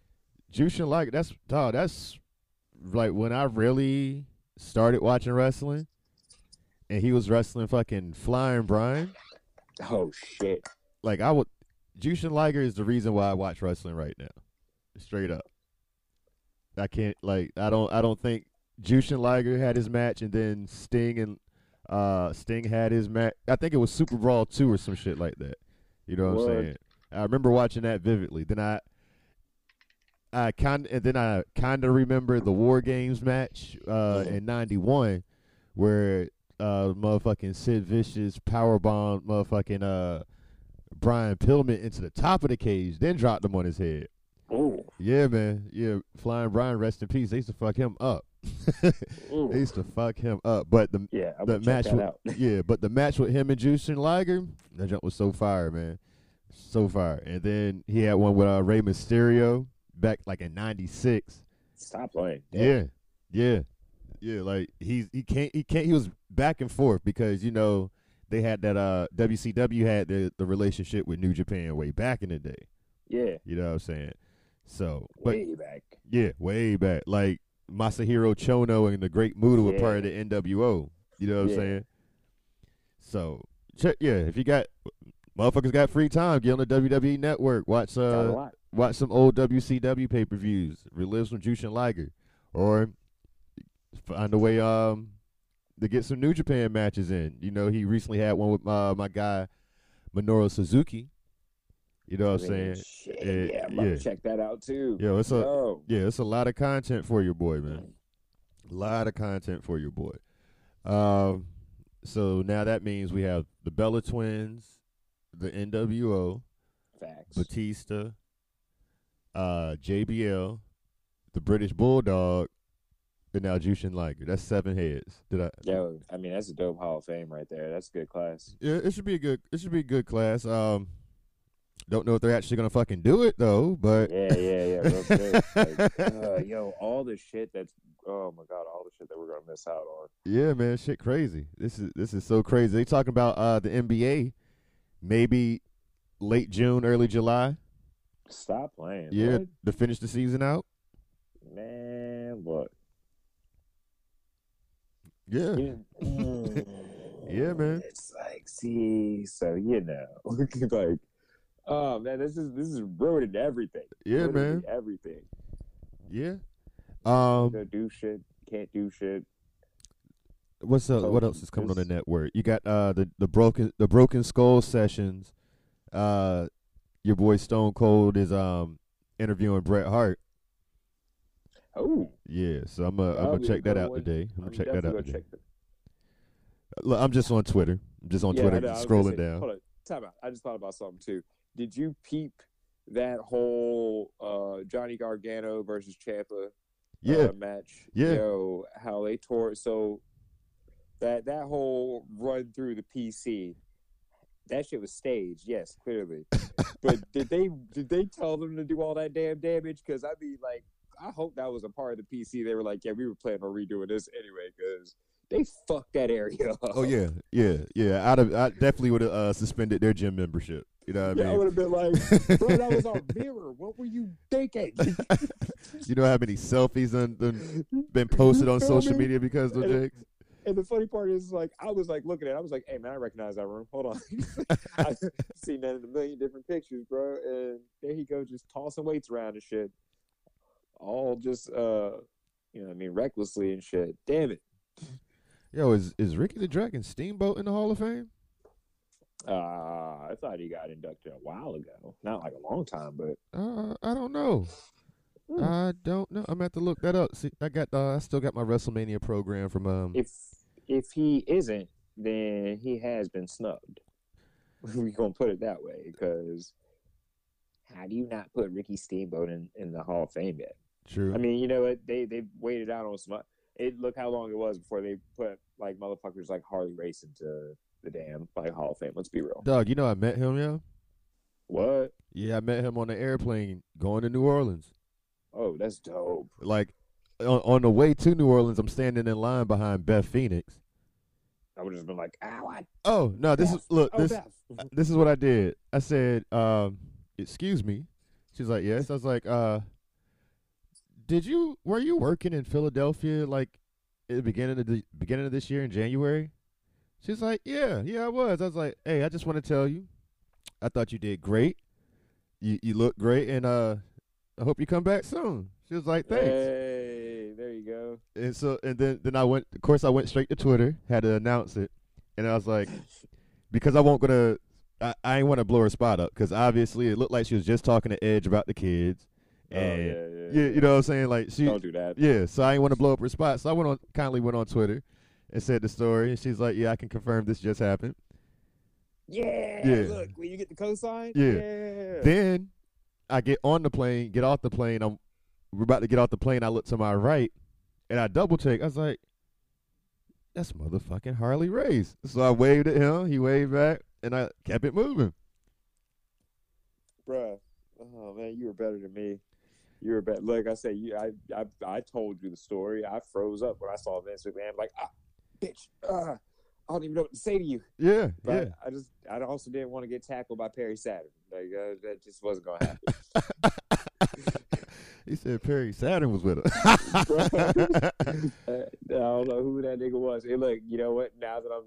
Speaker 2: Jushin Liger, that's dog, that's like when I really started watching wrestling, and he was wrestling fucking Flying Brian.
Speaker 3: Oh shit!
Speaker 2: like I would Jushin Liger is the reason why I watch wrestling right now. Straight up. I can't like I don't I don't think Jushin Liger had his match and then Sting and uh Sting had his match. I think it was Super Brawl 2 or some shit like that. You know what I'm saying? I remember watching that vividly. Then I I kind and then I kind of remember the War Games match uh
Speaker 3: Mhm.
Speaker 2: in 91 where uh motherfucking Sid Vicious powerbomb motherfucking uh Brian Pillman into the top of the cage, then dropped him on his head.
Speaker 3: Ooh,
Speaker 2: Yeah, man. Yeah, Flying Brian, rest in peace. They used to fuck him up. <laughs> they used to fuck him up. But the
Speaker 3: yeah, I'm
Speaker 2: the match with <laughs> yeah, but the match with him and Jushin Liger, that jump was so fire, man. So fire. And then he had one with uh, Rey Mysterio back like in '96.
Speaker 3: Stop playing.
Speaker 2: Yeah, yeah, yeah. Like he's he can't he can't he was back and forth because you know they had that uh WCW had the the relationship with New Japan way back in the day.
Speaker 3: yeah.
Speaker 2: You know what I'm saying? So, but
Speaker 3: Way back.
Speaker 2: yeah, way back. Like Masahiro Chono and the Great Muta were part of the NWO. You know what I'm saying? So, check. Yeah, if you got motherfuckers got free time, get on the WWE Network. Watch uh. Watch some old WCW pay per views. Relive some Jushin Liger, or find a way um to get some New Japan matches in. You know, he recently had one with uh, my guy Minoru Suzuki. You know what I'm saying?
Speaker 3: Shit,
Speaker 2: Eh,
Speaker 3: yeah, I'm about
Speaker 2: yeah.
Speaker 3: to check that out too.
Speaker 2: Yo, it's a
Speaker 3: Yo,
Speaker 2: yeah, it's a lot of content for your boy, man. A lot of content for your boy. Um, so now that means we have the Bella Twins, the NWO,
Speaker 3: facts.
Speaker 2: Batista, uh, JBL, the British Bulldog, and now Jushin Liger. That's seven heads. Did I?
Speaker 3: Yo, I mean that's a dope Hall of Fame right there. That's a good class.
Speaker 2: Yeah, it should be a good. It should be a good class. Um, don't know if they're actually gonna fucking do it though, but
Speaker 3: Yeah, yeah, yeah. Real quick. Like, <laughs> uh, yo, all the shit that's oh my god, all the shit that we're gonna miss out on.
Speaker 2: Yeah, man, shit crazy. This is this is so crazy. They talking about uh the NBA, maybe late June, early July.
Speaker 3: Stop playing.
Speaker 2: Yeah,
Speaker 3: What?
Speaker 2: to finish the season out.
Speaker 3: man. What? <laughs>
Speaker 2: Yeah,
Speaker 3: Mm,
Speaker 2: Yeah, man.
Speaker 3: It's like, see, so you know, <laughs> like, oh man, this is this is ruining everything.
Speaker 2: yeah, man.
Speaker 3: everything.
Speaker 2: Yeah. Um,
Speaker 3: do shit, can't do shit.
Speaker 2: what's up?
Speaker 3: So
Speaker 2: What else is coming on the network? You got uh the the broken the broken skull sessions. Uh, your boy Stone Cold is um interviewing Bret Hart.
Speaker 3: Oh,
Speaker 2: Yeah, so I'm uh, I'm gonna check that out today. I'm gonna check that out. Today. Look, I'm just on Twitter. I'm just on
Speaker 3: Yeah,
Speaker 2: Twitter,
Speaker 3: know,
Speaker 2: scrolling
Speaker 3: say-
Speaker 2: down.
Speaker 3: Hold on, time out. I just thought about something too. Did you peep that whole uh, Johnny Gargano versus Ciampa
Speaker 2: Yeah,
Speaker 3: uh, match?
Speaker 2: Yeah.
Speaker 3: Yo, how they tore so that that whole run through the PC. That shit was staged. Yes, clearly. <laughs> but did they did they tell them to do all that damn damage? Because I mean, like, I hope that was a part of the PC. They were like, yeah, we were planning on redoing this anyway because they fucked that area <laughs> up.
Speaker 2: Oh yeah, yeah, yeah. I'd have, I definitely would have uh, suspended their gym membership. You know what I
Speaker 3: Yeah, I
Speaker 2: mean?
Speaker 3: would have been like, bro, that was our <laughs> mirror. What were you thinking?
Speaker 2: you know how many selfies done, done been posted on social
Speaker 3: me?
Speaker 2: media because of Jakes?
Speaker 3: And the funny part is, like, I was like looking at, it, I was like, "Hey man, I recognize that room. Hold on, I've seen that in a million different pictures, bro." And there he goes, just tossing weights around and shit, all just, uh, you know, I mean, recklessly and shit. Damn it.
Speaker 2: Yo, is is Ricky the Dragon Steamboat in the Hall of Fame?
Speaker 3: Uh, I thought he got inducted a while ago, not like a long time, but
Speaker 2: Uh, I don't know.
Speaker 3: Hmm.
Speaker 2: I don't know. I'm gonna have to look that up. See, I got uh, I still got my WrestleMania program from um.
Speaker 3: if if he isn't, then he has been snubbed. <laughs> We're gonna put it that way because how do you not put Ricky Steamboat in, in the Hall of Fame yet?
Speaker 2: True.
Speaker 3: I mean, you know what? They they waited out on some. It look how long it was before they put like motherfuckers like Harley Race into the damn like Hall of Fame. Let's be real.
Speaker 2: Doug, you know I met him, yeah.
Speaker 3: What?
Speaker 2: Yeah, I met him on the airplane going to New Orleans.
Speaker 3: Oh, that's dope.
Speaker 2: Like on, on the way to New Orleans, I'm standing in line behind Beth Phoenix.
Speaker 3: I would have just been like, ow, I
Speaker 2: Oh no, this is look
Speaker 3: oh,
Speaker 2: this
Speaker 3: Beth.
Speaker 2: this is what I did. I said, um, "Excuse me." She's like, "Yes." I was like, "Uh, did you were you working in Philadelphia like at the beginning of the beginning of this year in January?" She's like, "Yeah, yeah, I was." I was like, "Hey, I just want to tell you, I thought you did great. You you look great, and uh, I hope you come back soon." She was like, "Thanks."
Speaker 3: Hey, there.
Speaker 2: And so and then then I went of course I went straight to Twitter, had to announce it. And I was like because I won't gonna I, I ain't want to blow her spot up because obviously it looked like she was just talking to Edge about the kids.
Speaker 3: Oh,
Speaker 2: And
Speaker 3: yeah, yeah,
Speaker 2: yeah, you know what I'm saying? Like she
Speaker 3: Don't do that.
Speaker 2: Yeah, so I ain't want to blow up her spot. So I went on kindly went on Twitter and said the story and she's like, Yeah, I can confirm this just happened.
Speaker 3: Yeah,
Speaker 2: Yeah.
Speaker 3: Look, when you get the cosign.
Speaker 2: Yeah.
Speaker 3: yeah.
Speaker 2: Then I get on the plane, get off the plane, I'm we're about to get off the plane, I look to my right and I double check. I was like, That's motherfucking Harley Race. So I waved at him, he waved back, and I kept it moving.
Speaker 3: Bruh. Oh man, you were better than me. You were better. Like I said, you I, I I told you the story. I froze up when I saw Vince McMahon. Like, ah, bitch. Ah, I don't even know what to say to you.
Speaker 2: Yeah,
Speaker 3: But
Speaker 2: yeah.
Speaker 3: I just I also didn't want to get tackled by Perry Saturn. Like uh, that just wasn't gonna happen. <laughs>
Speaker 2: He said Perry Saturn was with her.
Speaker 3: Uh, <laughs> I don't know who that nigga was. Hey, look, you know what? Now that I'm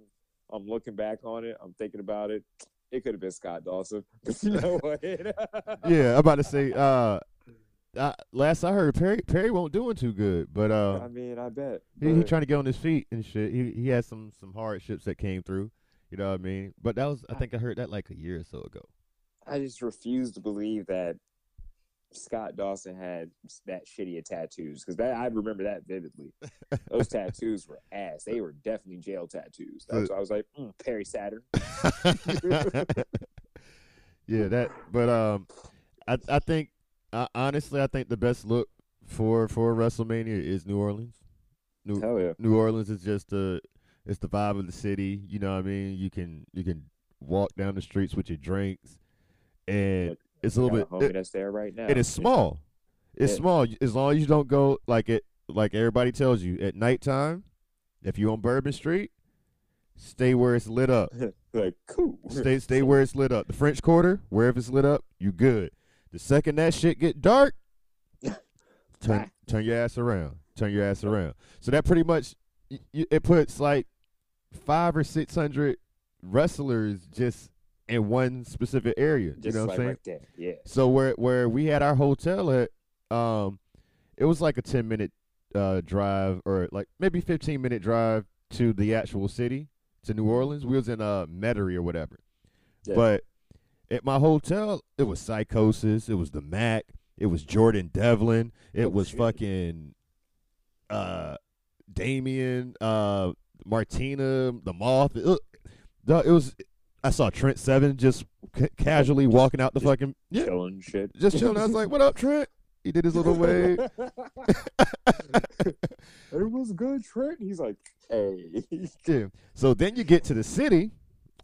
Speaker 3: I'm looking back on it, I'm thinking about it. It could have been Scott Dawson. But <laughs> you know <laughs> what?
Speaker 2: yeah, I'm about to say. Uh, I, last I heard, Perry Perry won't doing too good, but uh,
Speaker 3: I mean, I bet.
Speaker 2: he, he trying to get on his feet and shit. He he had some some hardships that came through. You know what I mean? But that was I think I heard that like a year or so ago.
Speaker 3: I just refuse to believe that Scott Dawson had that shitty of tattoos because that I remember that vividly. Those tattoos were ass. They were definitely jail tattoos. That's why I was like, mm, Perry Saturn. <laughs>
Speaker 2: yeah, that. But um, I I think uh, honestly, I think the best look for for WrestleMania is New Orleans. New
Speaker 3: Hell yeah.
Speaker 2: New Orleans is just the it's the vibe of the city. You know what I mean? You can you can walk down the streets with your drinks, and it's a little bit. It,
Speaker 3: that's there right now.
Speaker 2: it is small. It's
Speaker 3: Yeah.
Speaker 2: small as long as you don't go like it. Like everybody tells you at nighttime, if you're on Bourbon Street, stay where it's lit up. <laughs>
Speaker 3: like cool.
Speaker 2: Stay stay where it's lit up. The French Quarter, wherever it's lit up, you good. The second that shit get dark, <laughs> turn turn your ass around. Turn your ass around. So that pretty much it puts like five or six hundred wrestlers just in one specific area.
Speaker 3: Just
Speaker 2: you know what I'm saying?
Speaker 3: right. Yeah.
Speaker 2: So where where we had our hotel at, um, it was like a ten minute uh drive or like maybe fifteen minute drive to the actual city to New Orleans. We was in uh Metairie or whatever.
Speaker 3: Yeah.
Speaker 2: But at my hotel, it was Psicosis, it was the Mac, it was Jordan Devlin, it
Speaker 3: Oh,
Speaker 2: was fucking uh Damien, uh Martina, the Moth. It, it was I saw Trent Seven just ca- casually walking out the
Speaker 3: just
Speaker 2: fucking yeah,
Speaker 3: Chilling shit.
Speaker 2: just chilling. I was like, "What up, Trent?" He did his little <laughs> wave. <laughs>
Speaker 3: it was good, Trent. He's like, hey.
Speaker 2: So then you get to the city,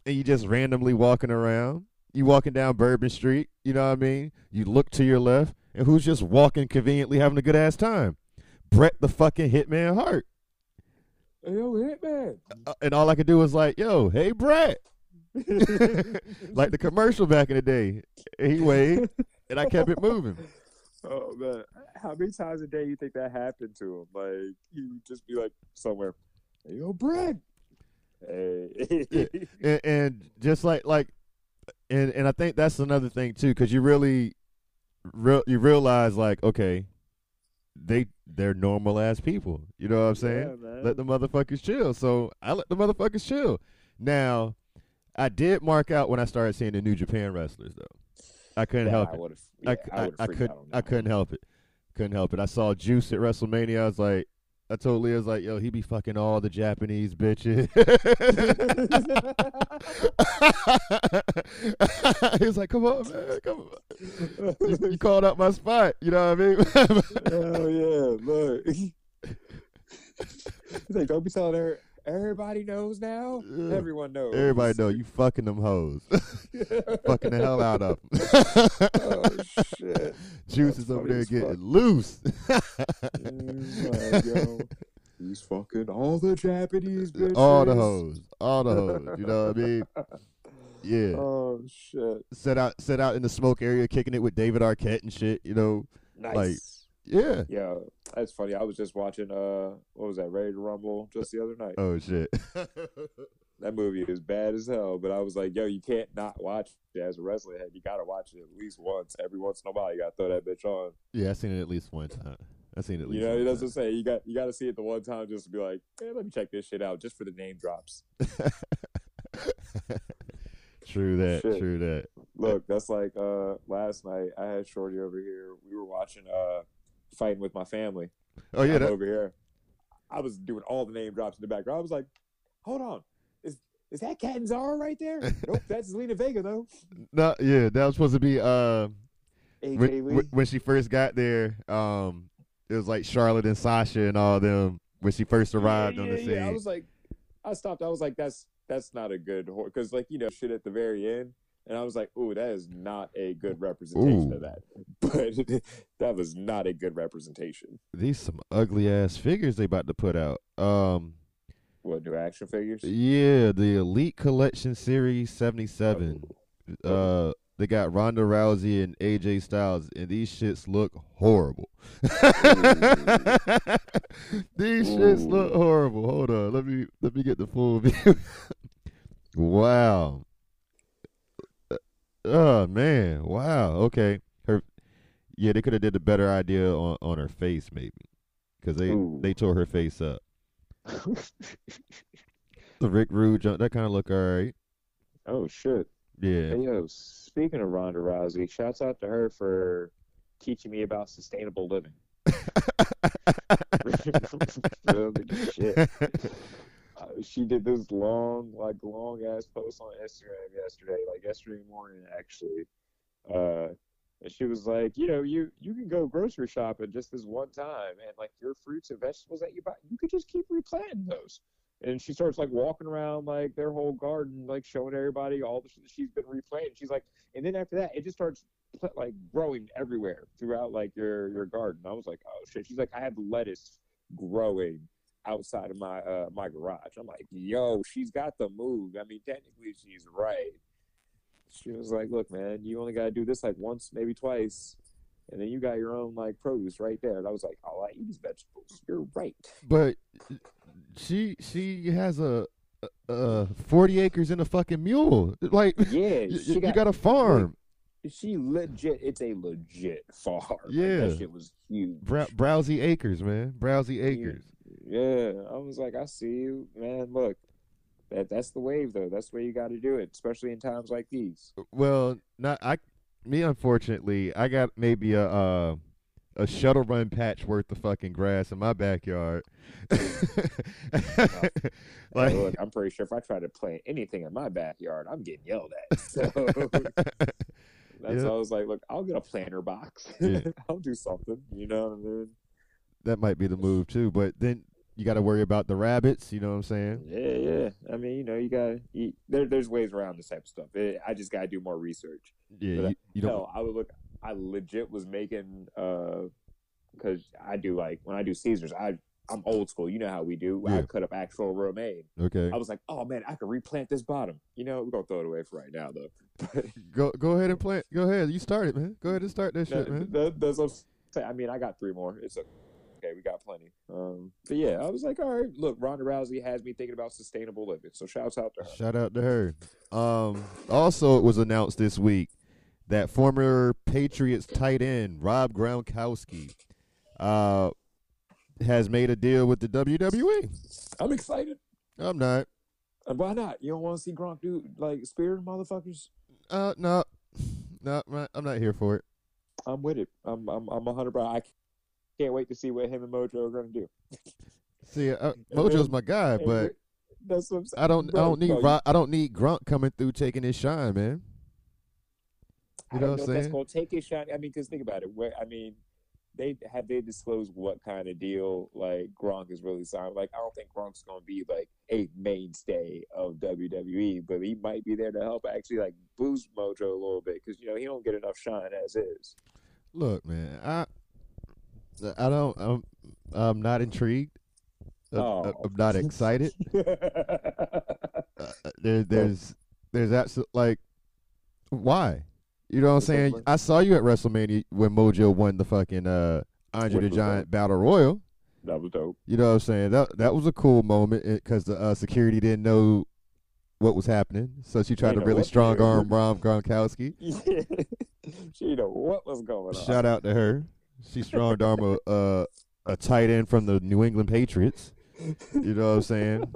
Speaker 2: and you just randomly walking around. You walking down Bourbon Street, you know what I mean? You look to your left, and who's just walking conveniently having a good ass time? Bret the fucking Hitman Hart.
Speaker 3: Hey, yo, Hitman.
Speaker 2: Uh, and all I could do was like, yo, hey Bret. <laughs> like the commercial back in the day. He waved, and I kept it moving. <laughs>
Speaker 3: Oh man, how many times a day you think that happened to him? Like he would just be like somewhere, hey, yo, Bret. Hey.
Speaker 2: and, and just like like and and I think that's another thing too because you really real you realize like okay they they're normal ass people you know what I'm saying
Speaker 3: Yeah,
Speaker 2: let the motherfuckers chill so I let the motherfuckers chill now I did mark out when I started seeing the New Japan wrestlers though I couldn't
Speaker 3: That
Speaker 2: help
Speaker 3: I
Speaker 2: it
Speaker 3: yeah, I
Speaker 2: I, I couldn't I couldn't help it couldn't help it I saw Juice at WrestleMania I was like I told Leah I was like yo he be fucking all the Japanese bitches <laughs> he was like, "Come on, man, come on." You, you called out my spot. You know what I mean? <laughs>
Speaker 3: Oh yeah, look. <laughs> He's like, don't be telling her. Everybody knows now.
Speaker 2: Yeah.
Speaker 3: Everyone knows.
Speaker 2: Everybody know you fucking them hoes, <laughs> fucking the hell out of them.
Speaker 3: oh <laughs> shit.
Speaker 2: Juice
Speaker 3: That's
Speaker 2: is over there getting
Speaker 3: fuck.
Speaker 2: loose. <laughs>
Speaker 3: Yo, he's fucking all the Japanese bitches.
Speaker 2: all the hoes, all the hoes. You know what I mean? Yeah.
Speaker 3: Oh shit.
Speaker 2: Set out, set out in the smoke area, kicking it with David Arquette and shit. You know,
Speaker 3: Nice.
Speaker 2: Like- yeah.
Speaker 3: yeah, that's funny. I was just watching uh what was that, Ready to Rumble just the other night.
Speaker 2: Oh shit. <laughs>
Speaker 3: That movie is bad as hell, but I was like, yo, you can't not watch it as a wrestling head. You gotta watch it at least once. Every once in a while you gotta throw that bitch on.
Speaker 2: yeah, I seen it at least one time. I seen it at least.
Speaker 3: You know, that's what I'm saying. You got you gotta see it the one time just to be like, man, let me check this shit out just for the name drops. <laughs>
Speaker 2: True that.
Speaker 3: Shit.
Speaker 2: True that.
Speaker 3: Look, that's like uh last night I had Shorty over here. We were watching uh fighting with my family.
Speaker 2: Oh yeah. That,
Speaker 3: over here. I was doing all the name drops in the background. I was like, hold on. Is is that Catanzaro right there? <laughs> nope, that's Zelina Vega though.
Speaker 2: no, yeah, that was supposed to be uh
Speaker 3: AJ
Speaker 2: when,
Speaker 3: Lee.
Speaker 2: when- she first got there. Um, it was like Charlotte and Sasha and all them when she first arrived
Speaker 3: yeah,
Speaker 2: on
Speaker 3: yeah,
Speaker 2: the scene.
Speaker 3: yeah. I was like, I stopped. I was like, that's that's not a good because like you know shit at the very end, and I was like, ooh, that is not a good representation
Speaker 2: Ooh.
Speaker 3: of that. <laughs> But <laughs> that was not a good representation.
Speaker 2: These some ugly ass figures they about to put out. Um,
Speaker 3: What do action figures?
Speaker 2: yeah, the Elite Collection Series seventy seven. Uh, they got Ronda Rousey and AJ Styles, and these shits look horrible. <laughs> these shits look horrible. Hold on, let me let me get the full view. wow. Oh man, wow. Okay, her. Yeah, they could have did a better idea on on her face maybe, because they
Speaker 3: Ooh.
Speaker 2: they tore her face up. <laughs> The Rick Rude jump that kind of look alright.
Speaker 3: oh shit.
Speaker 2: Yeah.
Speaker 3: Hey, yo, speaking of Ronda Rousey, shouts out to her for teaching me about sustainable living. <laughs> <laughs> Shit. She did this long, like long ass post on Instagram yesterday, like yesterday morning actually. Uh, and she was like, you know, you you can go grocery shopping just this one time, and like your fruits and vegetables that you buy, you could just keep replanting those. And she starts like walking around like their whole garden, like showing everybody all the shit that she's been replanting. She's like, and then after that, it just starts like growing everywhere throughout like your your garden. I was like, oh shit. She's like, I have lettuce growing outside of my uh my garage. I'm like, yo, she's got the move. I mean, technically she's right. She was like, look, man, you only gotta do this like once, maybe twice, and then you got your own like produce right there. And I was like, all I eat is vegetables. You're right.
Speaker 2: But she she has a uh 40 acres and a fucking mule. Like
Speaker 3: Yeah, <laughs> she
Speaker 2: you
Speaker 3: got,
Speaker 2: got a farm.
Speaker 3: she legit. It's a legit farm. Like,
Speaker 2: Yeah.
Speaker 3: that shit was huge.
Speaker 2: Brow- Browsey acres, man. Browsey acres.
Speaker 3: Yeah, I was like, I see you, man. Look, that that's the wave, though. That's the way you got to do it, especially in times like these.
Speaker 2: Well, not I me unfortunately, I got maybe a uh a shuttle run patch worth of fucking grass in my backyard. <laughs> Like
Speaker 3: look, I'm pretty sure if I try to plant anything in my backyard, I'm getting yelled at. <laughs> So that's
Speaker 2: Yeah.
Speaker 3: why I was like, look, I'll get a planter box.
Speaker 2: Yeah. <laughs>
Speaker 3: I'll do something. You know what I mean?
Speaker 2: that might be the move too. But then you got to worry about the rabbits. You know what I'm saying?
Speaker 3: Yeah, yeah. I mean, you know, you got to there. There's ways around this type of stuff. It, I just got to do more research.
Speaker 2: Yeah,
Speaker 3: But, uh,
Speaker 2: you, you don't.
Speaker 3: No, I would look. I legit was making uh, because I do like when I do Caesars. I I'm old school. You know how we do. I cut up actual romaine.
Speaker 2: Okay,
Speaker 3: I was like, oh man, I could replant this bottom. You know, we're gonna throw it away for right now though. <laughs>
Speaker 2: go go ahead and plant. Go ahead. You start it, man. Go ahead and start that shit, man.
Speaker 3: that- that's what I'm saying. I mean, I got three more. It's okay. Okay, we got plenty. Um, but yeah, I was like, all right, look, Ronda Rousey has me thinking about sustainable living. So shouts out to her.
Speaker 2: Shout out to her. Um, also, it was announced this week that former Patriots tight end Rob Gronkowski uh, has made a deal with the WWE.
Speaker 3: I'm excited.
Speaker 2: I'm not.
Speaker 3: And why not? You don't want to see Gronk do like spear motherfuckers?
Speaker 2: Uh, no, no, I'm not- here for it.
Speaker 3: I'm with it. I'm I'm I'm 100. bro. I can't wait to see what him and Mojo are gonna do. <laughs>
Speaker 2: See, uh, <laughs> Mojo's my guy,
Speaker 3: And
Speaker 2: but
Speaker 3: that's what I'm saying.
Speaker 2: I don't. I don't need.
Speaker 3: bro,
Speaker 2: Ro- I don't need Gronk coming through taking his shine, man.
Speaker 3: I
Speaker 2: You know
Speaker 3: don't
Speaker 2: what I'm
Speaker 3: if that's take his shot. I mean, because think about it. Where I mean, they have they disclosed what kind of deal like Gronk is really signed. Like, I don't think Gronk's gonna be like a mainstay of WWE, but he might be there to help actually like boost Mojo a little bit because you know he don't get enough shine as is.
Speaker 2: Look, man, I, I don't. I'm, I'm not intrigued. I'm,
Speaker 3: Oh.
Speaker 2: I'm not excited. <laughs> Uh, there, there's, there's absolute like, why? You know what I'm saying? I saw you at WrestleMania when Mojo won the fucking uh Andre the Giant Battle Royal.
Speaker 3: that was dope.
Speaker 2: You know what I'm saying? That that was a cool moment because the uh, security didn't know what was happening, so she tried to really strong arm Rob Gronkowski. <laughs>
Speaker 3: She know what was going on.
Speaker 2: Shout out to her. She strong arm a uh, a tight end from the New England Patriots. You know what I'm saying?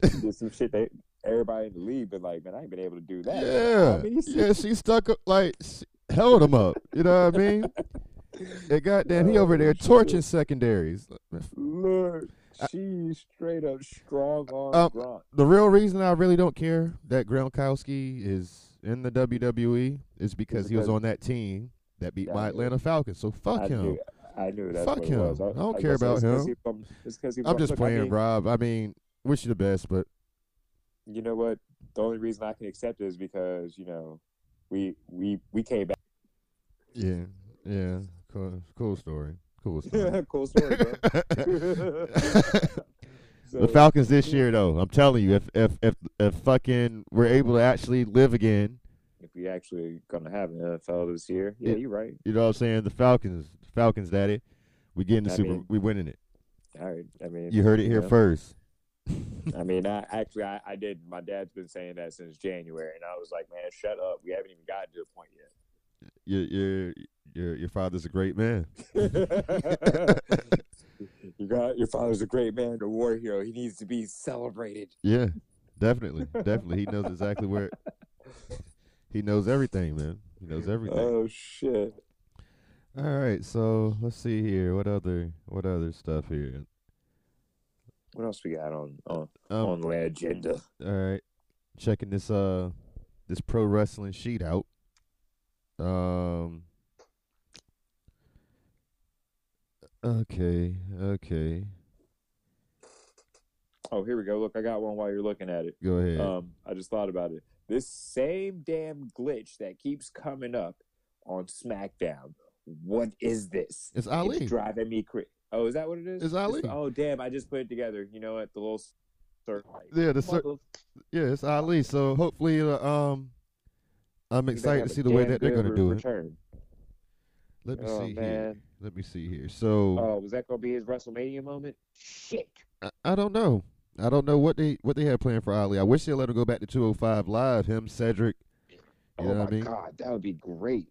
Speaker 3: Did some shit that everybody in the league been like, man, I ain't been able to do that.
Speaker 2: Yeah,
Speaker 3: I mean,
Speaker 2: yeah. She stuck up like s- held him up. You know what I mean? <laughs> And goddamn, he over there
Speaker 3: Oh,
Speaker 2: torching secondaries.
Speaker 3: Look, she's straight up strong on
Speaker 2: Um. The real reason I really don't care that Gronkowski is in the WWE is because he was on that team that beat
Speaker 3: Yeah,
Speaker 2: my Atlanta Falcons. So fuck
Speaker 3: I
Speaker 2: him.
Speaker 3: knew, I knew that's
Speaker 2: Fuck him.
Speaker 3: was.
Speaker 2: I don't
Speaker 3: like
Speaker 2: care about him.
Speaker 3: from-
Speaker 2: I'm just
Speaker 3: I
Speaker 2: playing,
Speaker 3: mean,
Speaker 2: Rob. I mean, wish you the best, but
Speaker 3: You know what? The only reason I can accept it is because you know we we we came back.
Speaker 2: yeah, yeah, cool, cool story. Cool <laughs> story.
Speaker 3: cool story, bro. <laughs> <laughs>
Speaker 2: the Falcons this year, though, I'm telling you, if if if if fucking we're able to actually live again,
Speaker 3: if we actually gonna have an NFL this year, yeah,
Speaker 2: It-
Speaker 3: you're right.
Speaker 2: you know what I'm saying? The Falcons, Falcons, daddy, we getting the
Speaker 3: I
Speaker 2: Super,
Speaker 3: mean-
Speaker 2: we winning it.
Speaker 3: All right. I mean,
Speaker 2: You heard it here
Speaker 3: yeah.
Speaker 2: first. <laughs>
Speaker 3: I mean, I actually I, I did. My dad's been saying that since January, and I was like, man, shut up. We haven't even gotten to the point
Speaker 2: Your your your your father's a great man. <laughs> <laughs>
Speaker 3: you got your father's a great man, a war hero. He needs to be celebrated.
Speaker 2: Yeah, definitely, definitely. He knows exactly where. He knows everything, man. He knows everything.
Speaker 3: Oh shit.
Speaker 2: All right, so let's see here. What other what other stuff here?
Speaker 3: What else we got on on
Speaker 2: Um,
Speaker 3: on the agenda?
Speaker 2: All right, checking this uh this pro wrestling sheet out. Um. Okay. Okay.
Speaker 3: Oh, here we go. Look, I got one while you're looking at it.
Speaker 2: Go ahead.
Speaker 3: Um, I just thought about it. This same damn glitch that keeps coming up on SmackDown. What is this?
Speaker 2: It's Ali.
Speaker 3: driving me crazy. Oh, is that what it is?
Speaker 2: It's Ali.
Speaker 3: oh, damn! I just put it together. You know what? The little circle.
Speaker 2: yeah, the cir- yeah, it's Ali. So hopefully, uh, um, I'm excited to see the way that they're gonna do it. Let me
Speaker 3: Oh
Speaker 2: see here. Let me see here. So
Speaker 3: Oh, was that gonna be his WrestleMania moment? Shit!
Speaker 2: I, I don't know. I don't know what they what they have planned for Ali. I wish they let him go back to 205 live. Him, Cedric. You
Speaker 3: oh
Speaker 2: know
Speaker 3: my
Speaker 2: what I mean?
Speaker 3: god, that would be great.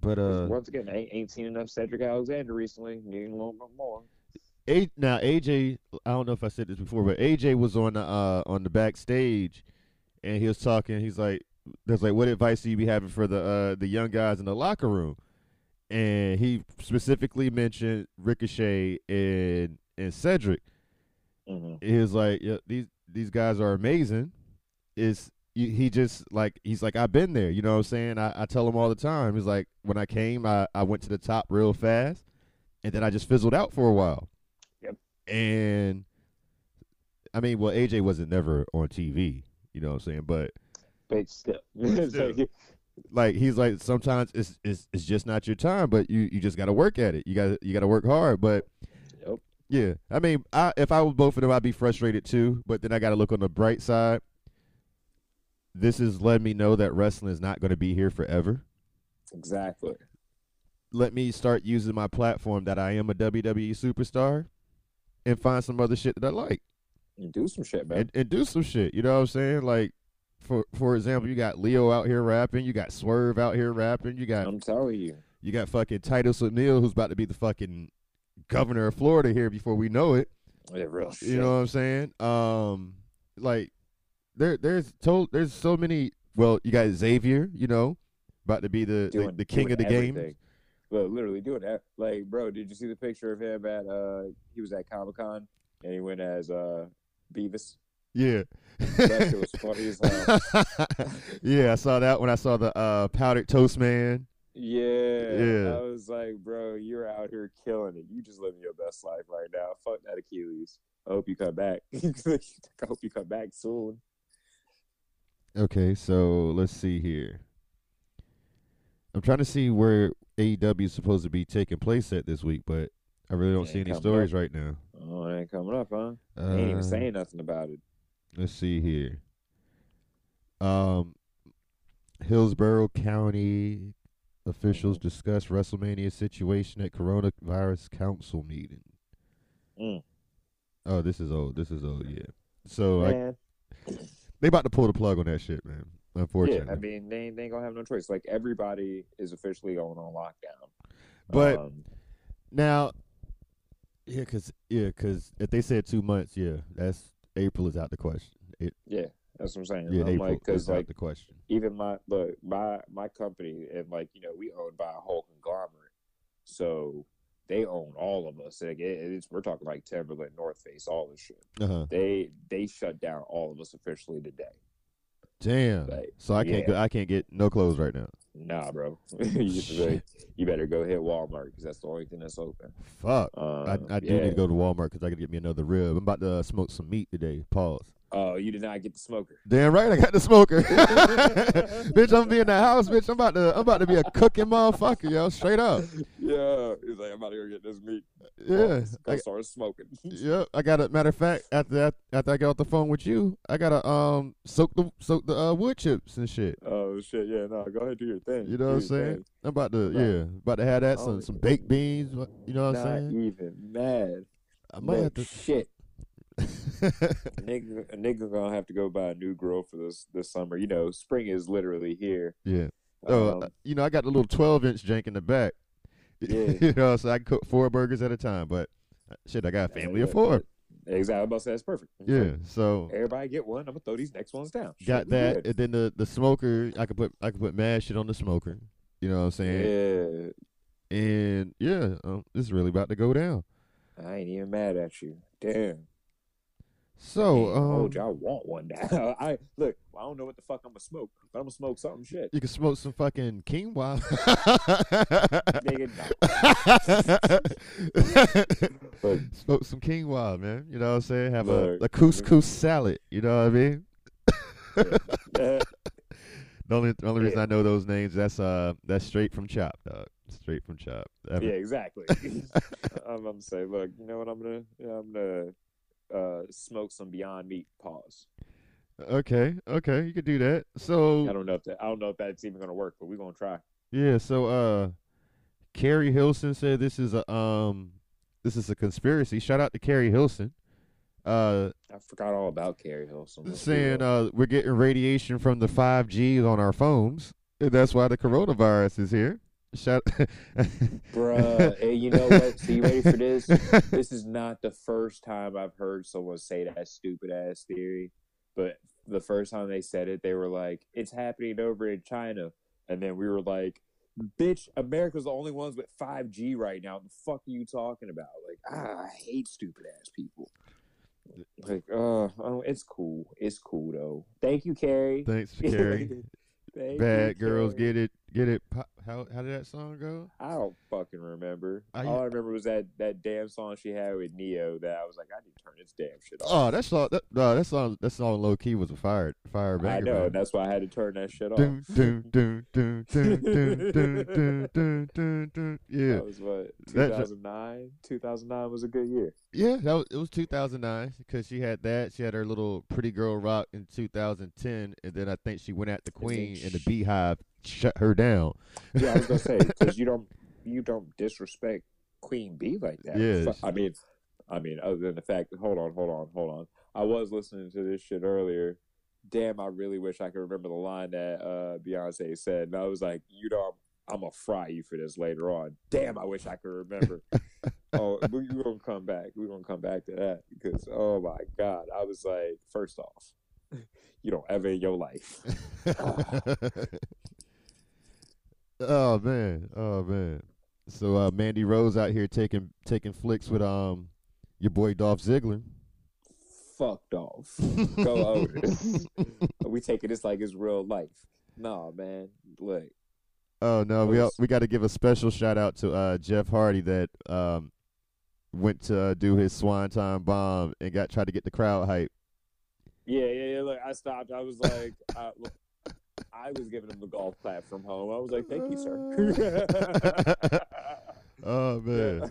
Speaker 2: But uh,
Speaker 3: Once again, I ain't, ain't seen enough Cedric Alexander recently. Needing a little bit more.
Speaker 2: A, now AJ, I don't know if I said this before, but AJ was on the uh on the backstage, and he was talking. He's like, "There's like, what advice do you be having for the uh the young guys in the locker room?" And he specifically mentioned Ricochet and and Cedric.
Speaker 3: Hmm
Speaker 2: He was like, yeah, "These these guys are amazing." Is he just like he's like I've been there, you know what I'm saying? I, I tell him all the time. He's like when I came, I, I went to the top real fast, and then I just fizzled out for a while.
Speaker 3: Yep.
Speaker 2: and I mean, well, AJ wasn't never on TV, you know what I'm saying? But
Speaker 3: But still, <laughs> <laughs> like-
Speaker 2: he's like sometimes it's it's it's just not your time, but you you just got to work at it. You got you got to work hard, but. Yeah, I mean, I if I was both of them, I'd be frustrated too. But then I got to look on the bright side. This is letting me know that wrestling is not going to be here forever.
Speaker 3: exactly.
Speaker 2: Let me start using my platform that I am a WWE superstar, and find some other shit that I like.
Speaker 3: You do some shit, man.
Speaker 2: and, and do some shit. You know what I'm saying? Like, for for example, you got Lio out here rapping, you got Swerve out here rapping, you got
Speaker 3: I'm telling you.
Speaker 2: you got fucking Titus O'Neil who's about to be the fucking governor of Florida here before we know it.
Speaker 3: Yeah, real shit.
Speaker 2: You know what I'm saying? Um, like there there's told there's so many. Well, you got Xavier, you know, about to be the the,
Speaker 3: Doing-
Speaker 2: the king of the game.
Speaker 3: But literally doing that. Like, bro, did you see the picture of him at uh he was at Comic Con and he went as uh Beavis?
Speaker 2: Yeah.
Speaker 3: That shit was funny as hell. <laughs>
Speaker 2: yeah, I saw that when I saw the uh, powdered toast man.
Speaker 3: Yeah.
Speaker 2: Yeah.
Speaker 3: I was like, bro, you're out here killing it. You just living your best life right now. Fuck that Achilles. I hope you come back. <laughs> I hope you come back soon.
Speaker 2: Okay, so let's see here. I'm trying to see where AEW is supposed to be taking place at this week, but I really don't see any stories
Speaker 3: up.
Speaker 2: right now.
Speaker 3: Oh, it ain't coming up, huh?
Speaker 2: Uh,
Speaker 3: ain't even saying nothing about it.
Speaker 2: Let's see here. Um, Hillsborough County officials discuss WrestleMania situation at coronavirus council meeting.
Speaker 3: Mm.
Speaker 2: Oh, this is old. This is old. Yeah. So I, they about to pull the plug on that shit, man. Unfortunately.
Speaker 3: Yeah, I mean, they, ain't- they ain't gonna have no choice. Like everybody is officially going on lockdown.
Speaker 2: But-
Speaker 3: um,
Speaker 2: Now, yeah, cause yeah, cause if they said two months, yeah, that's April is out the question. It,
Speaker 3: yeah, that's what I'm saying.
Speaker 2: yeah,
Speaker 3: I'm like, because like
Speaker 2: the question.
Speaker 3: even my look, my my company and like you know we owned by a whole conglomerate, so they own all of us. Like it, it's we're talking like Timberland, North Face, all this shit.
Speaker 2: Uh huh.
Speaker 3: They they shut down all of us officially today.
Speaker 2: Damn.
Speaker 3: Like,
Speaker 2: so I can't
Speaker 3: yeah.
Speaker 2: go. I can't get no clothes right now.
Speaker 3: Nah, bro, <laughs> you, really, you better go hit Walmart because that's the only thing that's open.
Speaker 2: Fuck.
Speaker 3: Um,
Speaker 2: I, I do
Speaker 3: yeah.
Speaker 2: need to go to Walmart because I gotta get me another rib. I'm about to uh, smoke some meat today. Pause.
Speaker 3: Oh, you did not get the smoker.
Speaker 2: Damn right, I got the smoker. <laughs> bitch, I'm be in the house, bitch. I'm about to, I'm about to be a cooking motherfucker, yo. Straight up.
Speaker 3: Yeah, he's like, I'm about to go get this meat.
Speaker 2: Yeah.
Speaker 3: I
Speaker 2: I,
Speaker 3: started smoking. <laughs>
Speaker 2: yep. I got a matter of fact. After that, after I got off the phone with you, I gotta um soak the soak the uh, wood chips and shit.
Speaker 3: oh shit, yeah, no, go ahead do your thing.
Speaker 2: You know what I'm saying?
Speaker 3: thing.
Speaker 2: I'm about to,
Speaker 3: Nah.
Speaker 2: yeah, about to have that
Speaker 3: Oh,
Speaker 2: some some baked beans. You know what I'm
Speaker 3: Not
Speaker 2: saying?
Speaker 3: even mad.
Speaker 2: I might
Speaker 3: Look,
Speaker 2: have to.
Speaker 3: shit. A <laughs> nigga, a nigga gonna have to go buy a new grill for this this summer. You know, spring is literally here.
Speaker 2: yeah. Oh,
Speaker 3: Um,
Speaker 2: uh, you know, I got a little 12 inch jank in the back.
Speaker 3: Yeah. <laughs>
Speaker 2: you know, so I can cook four burgers at a time. But uh, shit, I got a family of four.
Speaker 3: Exactly. I was about to say that's perfect.
Speaker 2: Yeah. So
Speaker 3: Everybody get one. I'm gonna throw these next ones down.
Speaker 2: Got
Speaker 3: we
Speaker 2: that, and then the the smoker. I could put I could put mad shit on the smoker. You know what I'm saying?
Speaker 3: Yeah.
Speaker 2: And yeah, um, this is really about to go down.
Speaker 3: I ain't even mad at you. Damn.
Speaker 2: So um,
Speaker 3: I want one now. <laughs> I look. I don't know what the fuck I'm gonna smoke, but I'm gonna smoke something shit.
Speaker 2: you can smoke some fucking quinoa. <laughs> Smoke some quinoa, man. You know what I'm saying? Have a,
Speaker 3: Look.
Speaker 2: a couscous salad. You know what I mean? <laughs> The only the only reason
Speaker 3: Yeah.
Speaker 2: I know those names that's uh that's straight from Chop, dog. Straight from Chop. That-
Speaker 3: Yeah, exactly. I'm, gonna say, look, you know what I'm gonna, yeah, I'm gonna uh, smoke some Beyond Meat. Pause.
Speaker 2: Okay, okay, you could do that. So I
Speaker 3: don't know if that, I don't know if that's even gonna work, but we're gonna try.
Speaker 2: yeah, so uh, Keri Hilson said this is a um this is a conspiracy. Shout out to Keri Hilson. Uh,
Speaker 3: I forgot all about Keri Hilson. Let's
Speaker 2: saying uh we're getting radiation from the five Gs on our phones. And that's why the coronavirus is here. Shout, <laughs>
Speaker 3: Bruh, hey, you know what? So you ready for this? this is not the first time I've heard someone say that stupid ass theory, but the first time they said it, they were like, "It's happening over in China," and then we were like, "Bitch, America's the only ones with 5G right now. What the fuck are you talking about?" Like, ah, I hate stupid ass people. Like, uh, oh, it's cool. It's cool though. Thank you, Keri.
Speaker 2: Thanks, <laughs> Keri.
Speaker 3: Thank
Speaker 2: Bad
Speaker 3: you,
Speaker 2: girls
Speaker 3: Keri.
Speaker 2: get it. Get it. How how did that song go?
Speaker 3: I don't fucking remember.
Speaker 2: I-
Speaker 3: All I remember was that that damn song she had with Ne-Yo that I was like, I need to turn this damn shit off.
Speaker 2: Oh, that song. That, no, that song. That song low key was a fire fire banger.
Speaker 3: I know.
Speaker 2: man.
Speaker 3: and That's why I had to turn that shit off.
Speaker 2: Dun, dun, dun, dun, <laughs> dun, dun, dun, dun, dun, dun, dun. Yeah,
Speaker 3: That was what
Speaker 2: That ju-
Speaker 3: 2009. 2009 was a good year.
Speaker 2: yeah. That was, it was 2009 because she had that. She had her little Pretty Girl Rock in 2010, and then I think she went at the Queen, and the BeyHive shut her down.
Speaker 3: Yeah, I was gonna say <laughs> because you don't you don't disrespect Queen Bey like that.
Speaker 2: Yes.
Speaker 3: I mean, I mean, other than the fact. Hold on, hold on, hold on. I was listening to this shit earlier. Damn, I really wish I could remember the line that uh, Beyonce said, and I was like, you know, I'm, I'm gonna fry you for this later on. Damn, I wish I could remember. <laughs> oh, we, we're gonna come back. We're gonna come back to that because oh my god, I was like, first off, <laughs> you don't ever in your life.
Speaker 2: Oh man, oh man. So uh, Mandy Rose out here taking taking flicks with um your boy Dolph Ziggler.
Speaker 3: fucked off. Go Otis. <laughs> we taking this like it's real life. Nah, man. Look,
Speaker 2: Oh no, we all, we got to give a special shout out to uh, Jeff Hardy that um went to uh, do his Swanton bomb and got tried to get the crowd hype.
Speaker 3: yeah, yeah, yeah. Look, I stopped. I was like, I, I was giving him the golf clap from home. I was like, thank you, sir. <laughs>
Speaker 2: Oh <laughs> man,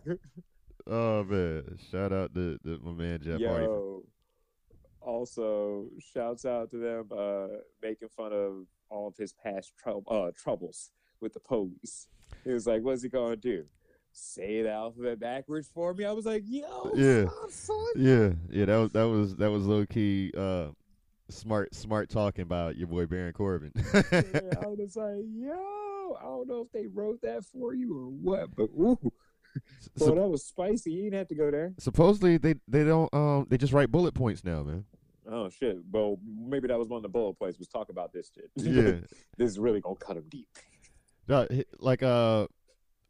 Speaker 2: oh man! Shout out to, to my man Jeff Hardy.
Speaker 3: Yo. Also, shouts out to them uh, making fun of all of his past trou- uh, troubles with the police. He was like, "What's he gonna do? Say the alphabet backwards for me?" I was like, "Yo,
Speaker 2: Yeah.
Speaker 3: son."
Speaker 2: Yeah, yeah, that was that was that was low key uh, smart smart talking about your boy Baron Corbin.
Speaker 3: yeah, I was like, yo, I don't know if they wrote that for you or what, but ooh,
Speaker 2: So-
Speaker 3: well, that was spicy. You didn't have to go there.
Speaker 2: Supposedly they they don't um they just write bullet points now, man.
Speaker 3: Oh shit. Well, maybe that was one of the bullet points. Was talk about this shit.
Speaker 2: Yeah. <laughs>
Speaker 3: this is really gonna cut him deep.
Speaker 2: No, like uh,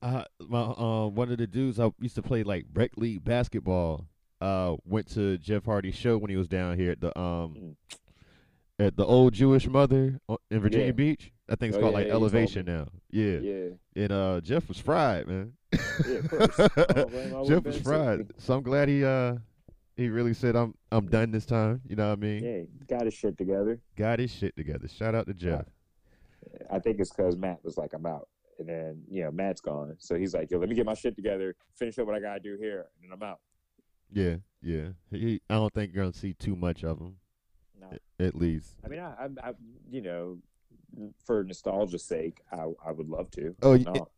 Speaker 2: I, my uh, one of the dudes I used to play like rec league basketball. Uh, went to Jeff Hardy's show when he was down here at the um,
Speaker 3: Mm.
Speaker 2: At the old Jewish mother in Virginia
Speaker 3: Yeah.
Speaker 2: Beach. I think it's
Speaker 3: Oh,
Speaker 2: called
Speaker 3: yeah,
Speaker 2: like
Speaker 3: yeah,
Speaker 2: Elevation now. Yeah.
Speaker 3: Yeah.
Speaker 2: and uh, Jeff was fried, man.
Speaker 3: Yeah, of course. <laughs> Oh,
Speaker 2: Jeff was fried.
Speaker 3: too.
Speaker 2: So I'm glad he uh, he really said I'm I'm done this time. You know what I mean?
Speaker 3: Yeah, got his shit together.
Speaker 2: Got his shit together. Shout out to Jeff.
Speaker 3: I think it's because Matt was like, I'm out. And then, you know, Matt's gone. So he's like, yo, let me get my shit together, finish up what I gotta do here, and then I'm out.
Speaker 2: Yeah, yeah. He, I don't think you're gonna see too much of him,
Speaker 3: No.
Speaker 2: at least.
Speaker 3: I mean, I, I, I you know, for nostalgia's sake, I, I would love to.
Speaker 2: Oh,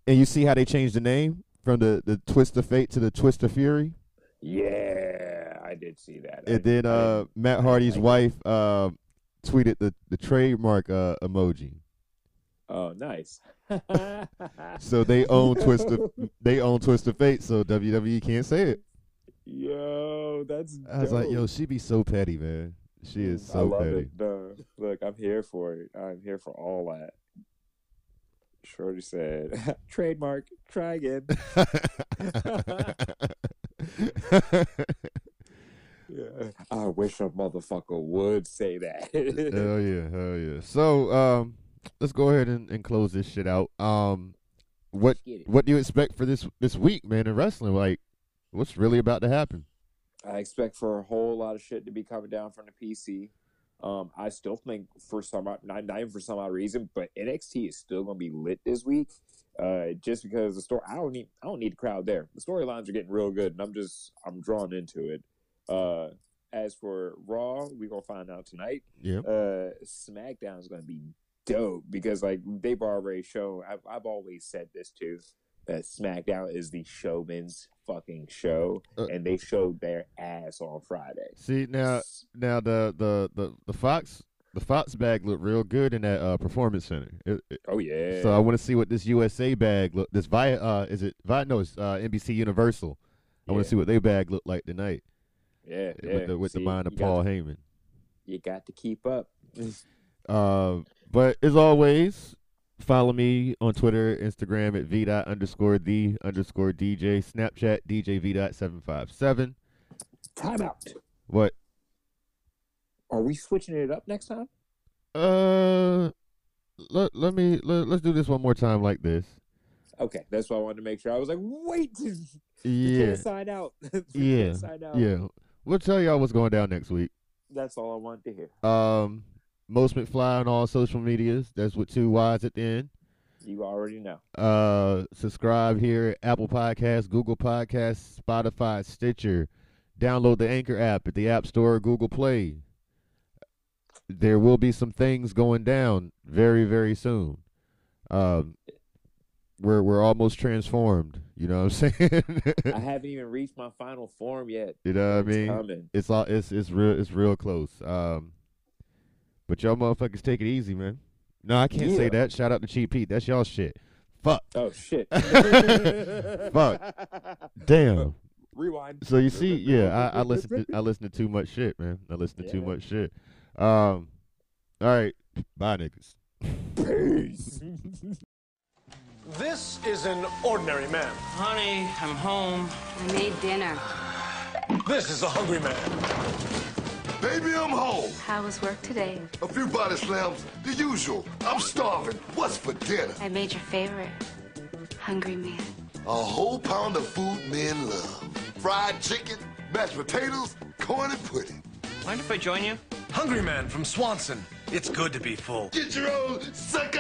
Speaker 2: and you see how they changed the name from the the Twist of Fate to the Twist of Fury,
Speaker 3: Yeah, I did see that. I-
Speaker 2: and then uh, Matt
Speaker 3: I
Speaker 2: Hardy's wife uh, tweeted the the trademark uh, emoji.
Speaker 3: oh, nice. <laughs>
Speaker 2: So they own Twist of they own Twist of Fate, so WWE can't say it.
Speaker 3: Yo, that's.
Speaker 2: I was like, yo, she be so petty, man. She is
Speaker 3: I
Speaker 2: so
Speaker 3: love
Speaker 2: petty.
Speaker 3: it. No, look, I'm here for it. I'm here for all that. Shorty said, <laughs> trademark, try again. <laughs> Yeah. I wish a motherfucker would say that.
Speaker 2: hell yeah, hell yeah. So um, let's go ahead and, and close this shit out. Um, what what do you expect for this this week, man, in wrestling? Like, what's really about to happen?
Speaker 3: I expect for a whole lot of shit to be coming down from the PC. Um, I still think for some odd- not, not even for some odd reason, but NXT is still going to be lit this week. Uh, just because the story, I don't need, I don't need the crowd there. The storylines are getting real good, and I'm just, I'm drawn into it. Uh, as for Raw, we're gonna find out tonight.
Speaker 2: Yeah.
Speaker 3: Uh, SmackDown is gonna be dope because like they've already shown. I've, I've always said this too. That SmackDown is the showman's fucking show,
Speaker 2: Uh,
Speaker 3: and they showed their ass on Friday.
Speaker 2: See now, now the the the the Fox the Fox bag looked real good in that uh, performance center. It- it-
Speaker 3: Oh yeah.
Speaker 2: So I want to see what this USA bag look. This via uh, is it via no, it's uh, NBC Universal. I want to see what their bag look like tonight
Speaker 3: yeah, yeah.
Speaker 2: with the with
Speaker 3: See,
Speaker 2: the mind of Paul Heyman.
Speaker 3: you got to keep up. <laughs>
Speaker 2: Uh, but as always, follow me on Twitter, Instagram at v dot underscore the underscore DJ, Snapchat DJ v dot seven five seven.
Speaker 3: Time out.
Speaker 2: What?
Speaker 3: Are we switching it up next time?
Speaker 2: Uh, let, let me let, let's do this one more time like this.
Speaker 3: Okay, that's why I wanted to make sure. I was like, wait, <laughs>
Speaker 2: Yeah,
Speaker 3: sign out. <laughs>
Speaker 2: Yeah,
Speaker 3: sign out.
Speaker 2: yeah. We'll tell y'all what's going down next week.
Speaker 3: That's all I wanted to hear.
Speaker 2: Um, most McFly on all social medias. That's with two Y's at the end.
Speaker 3: You already know.
Speaker 2: Uh, subscribe here, Apple Podcasts, Google Podcasts, Spotify, Stitcher. Download the Anchor app at the App Store, or Google Play. There will be some things going down very, very soon. Um, we're we're almost transformed. You know what I'm <laughs> saying?
Speaker 3: I haven't even reached my final form yet.
Speaker 2: you know what I mean?
Speaker 3: coming.
Speaker 2: It's all it's it's real it's real close. Um, but y'all motherfuckers take it easy, man. No, I can't say that. Shout out to Cheap Pete. That's y'all shit. Fuck.
Speaker 3: Oh shit! <laughs>
Speaker 2: Fuck. <laughs> Damn.
Speaker 3: Rewind.
Speaker 2: So you see, yeah, I, I listen to I listen to too much shit, man. I listen to too much shit. Um, all right, bye, niggas.
Speaker 3: Peace. <laughs>
Speaker 6: This is an ordinary man.
Speaker 4: Honey, I'm home.
Speaker 7: I made dinner.
Speaker 6: This is a hungry man.
Speaker 1: Baby, I'm home.
Speaker 7: How was work today?
Speaker 1: A few body slams, the usual. I'm starving. What's for dinner?
Speaker 7: I made your favorite. Hungry man.
Speaker 1: A whole pound of food men love. Fried chicken, mashed potatoes, corn and pudding.
Speaker 4: Mind if I join you?
Speaker 6: Hungry man from Swanson. It's good to be full.
Speaker 1: Get your own suck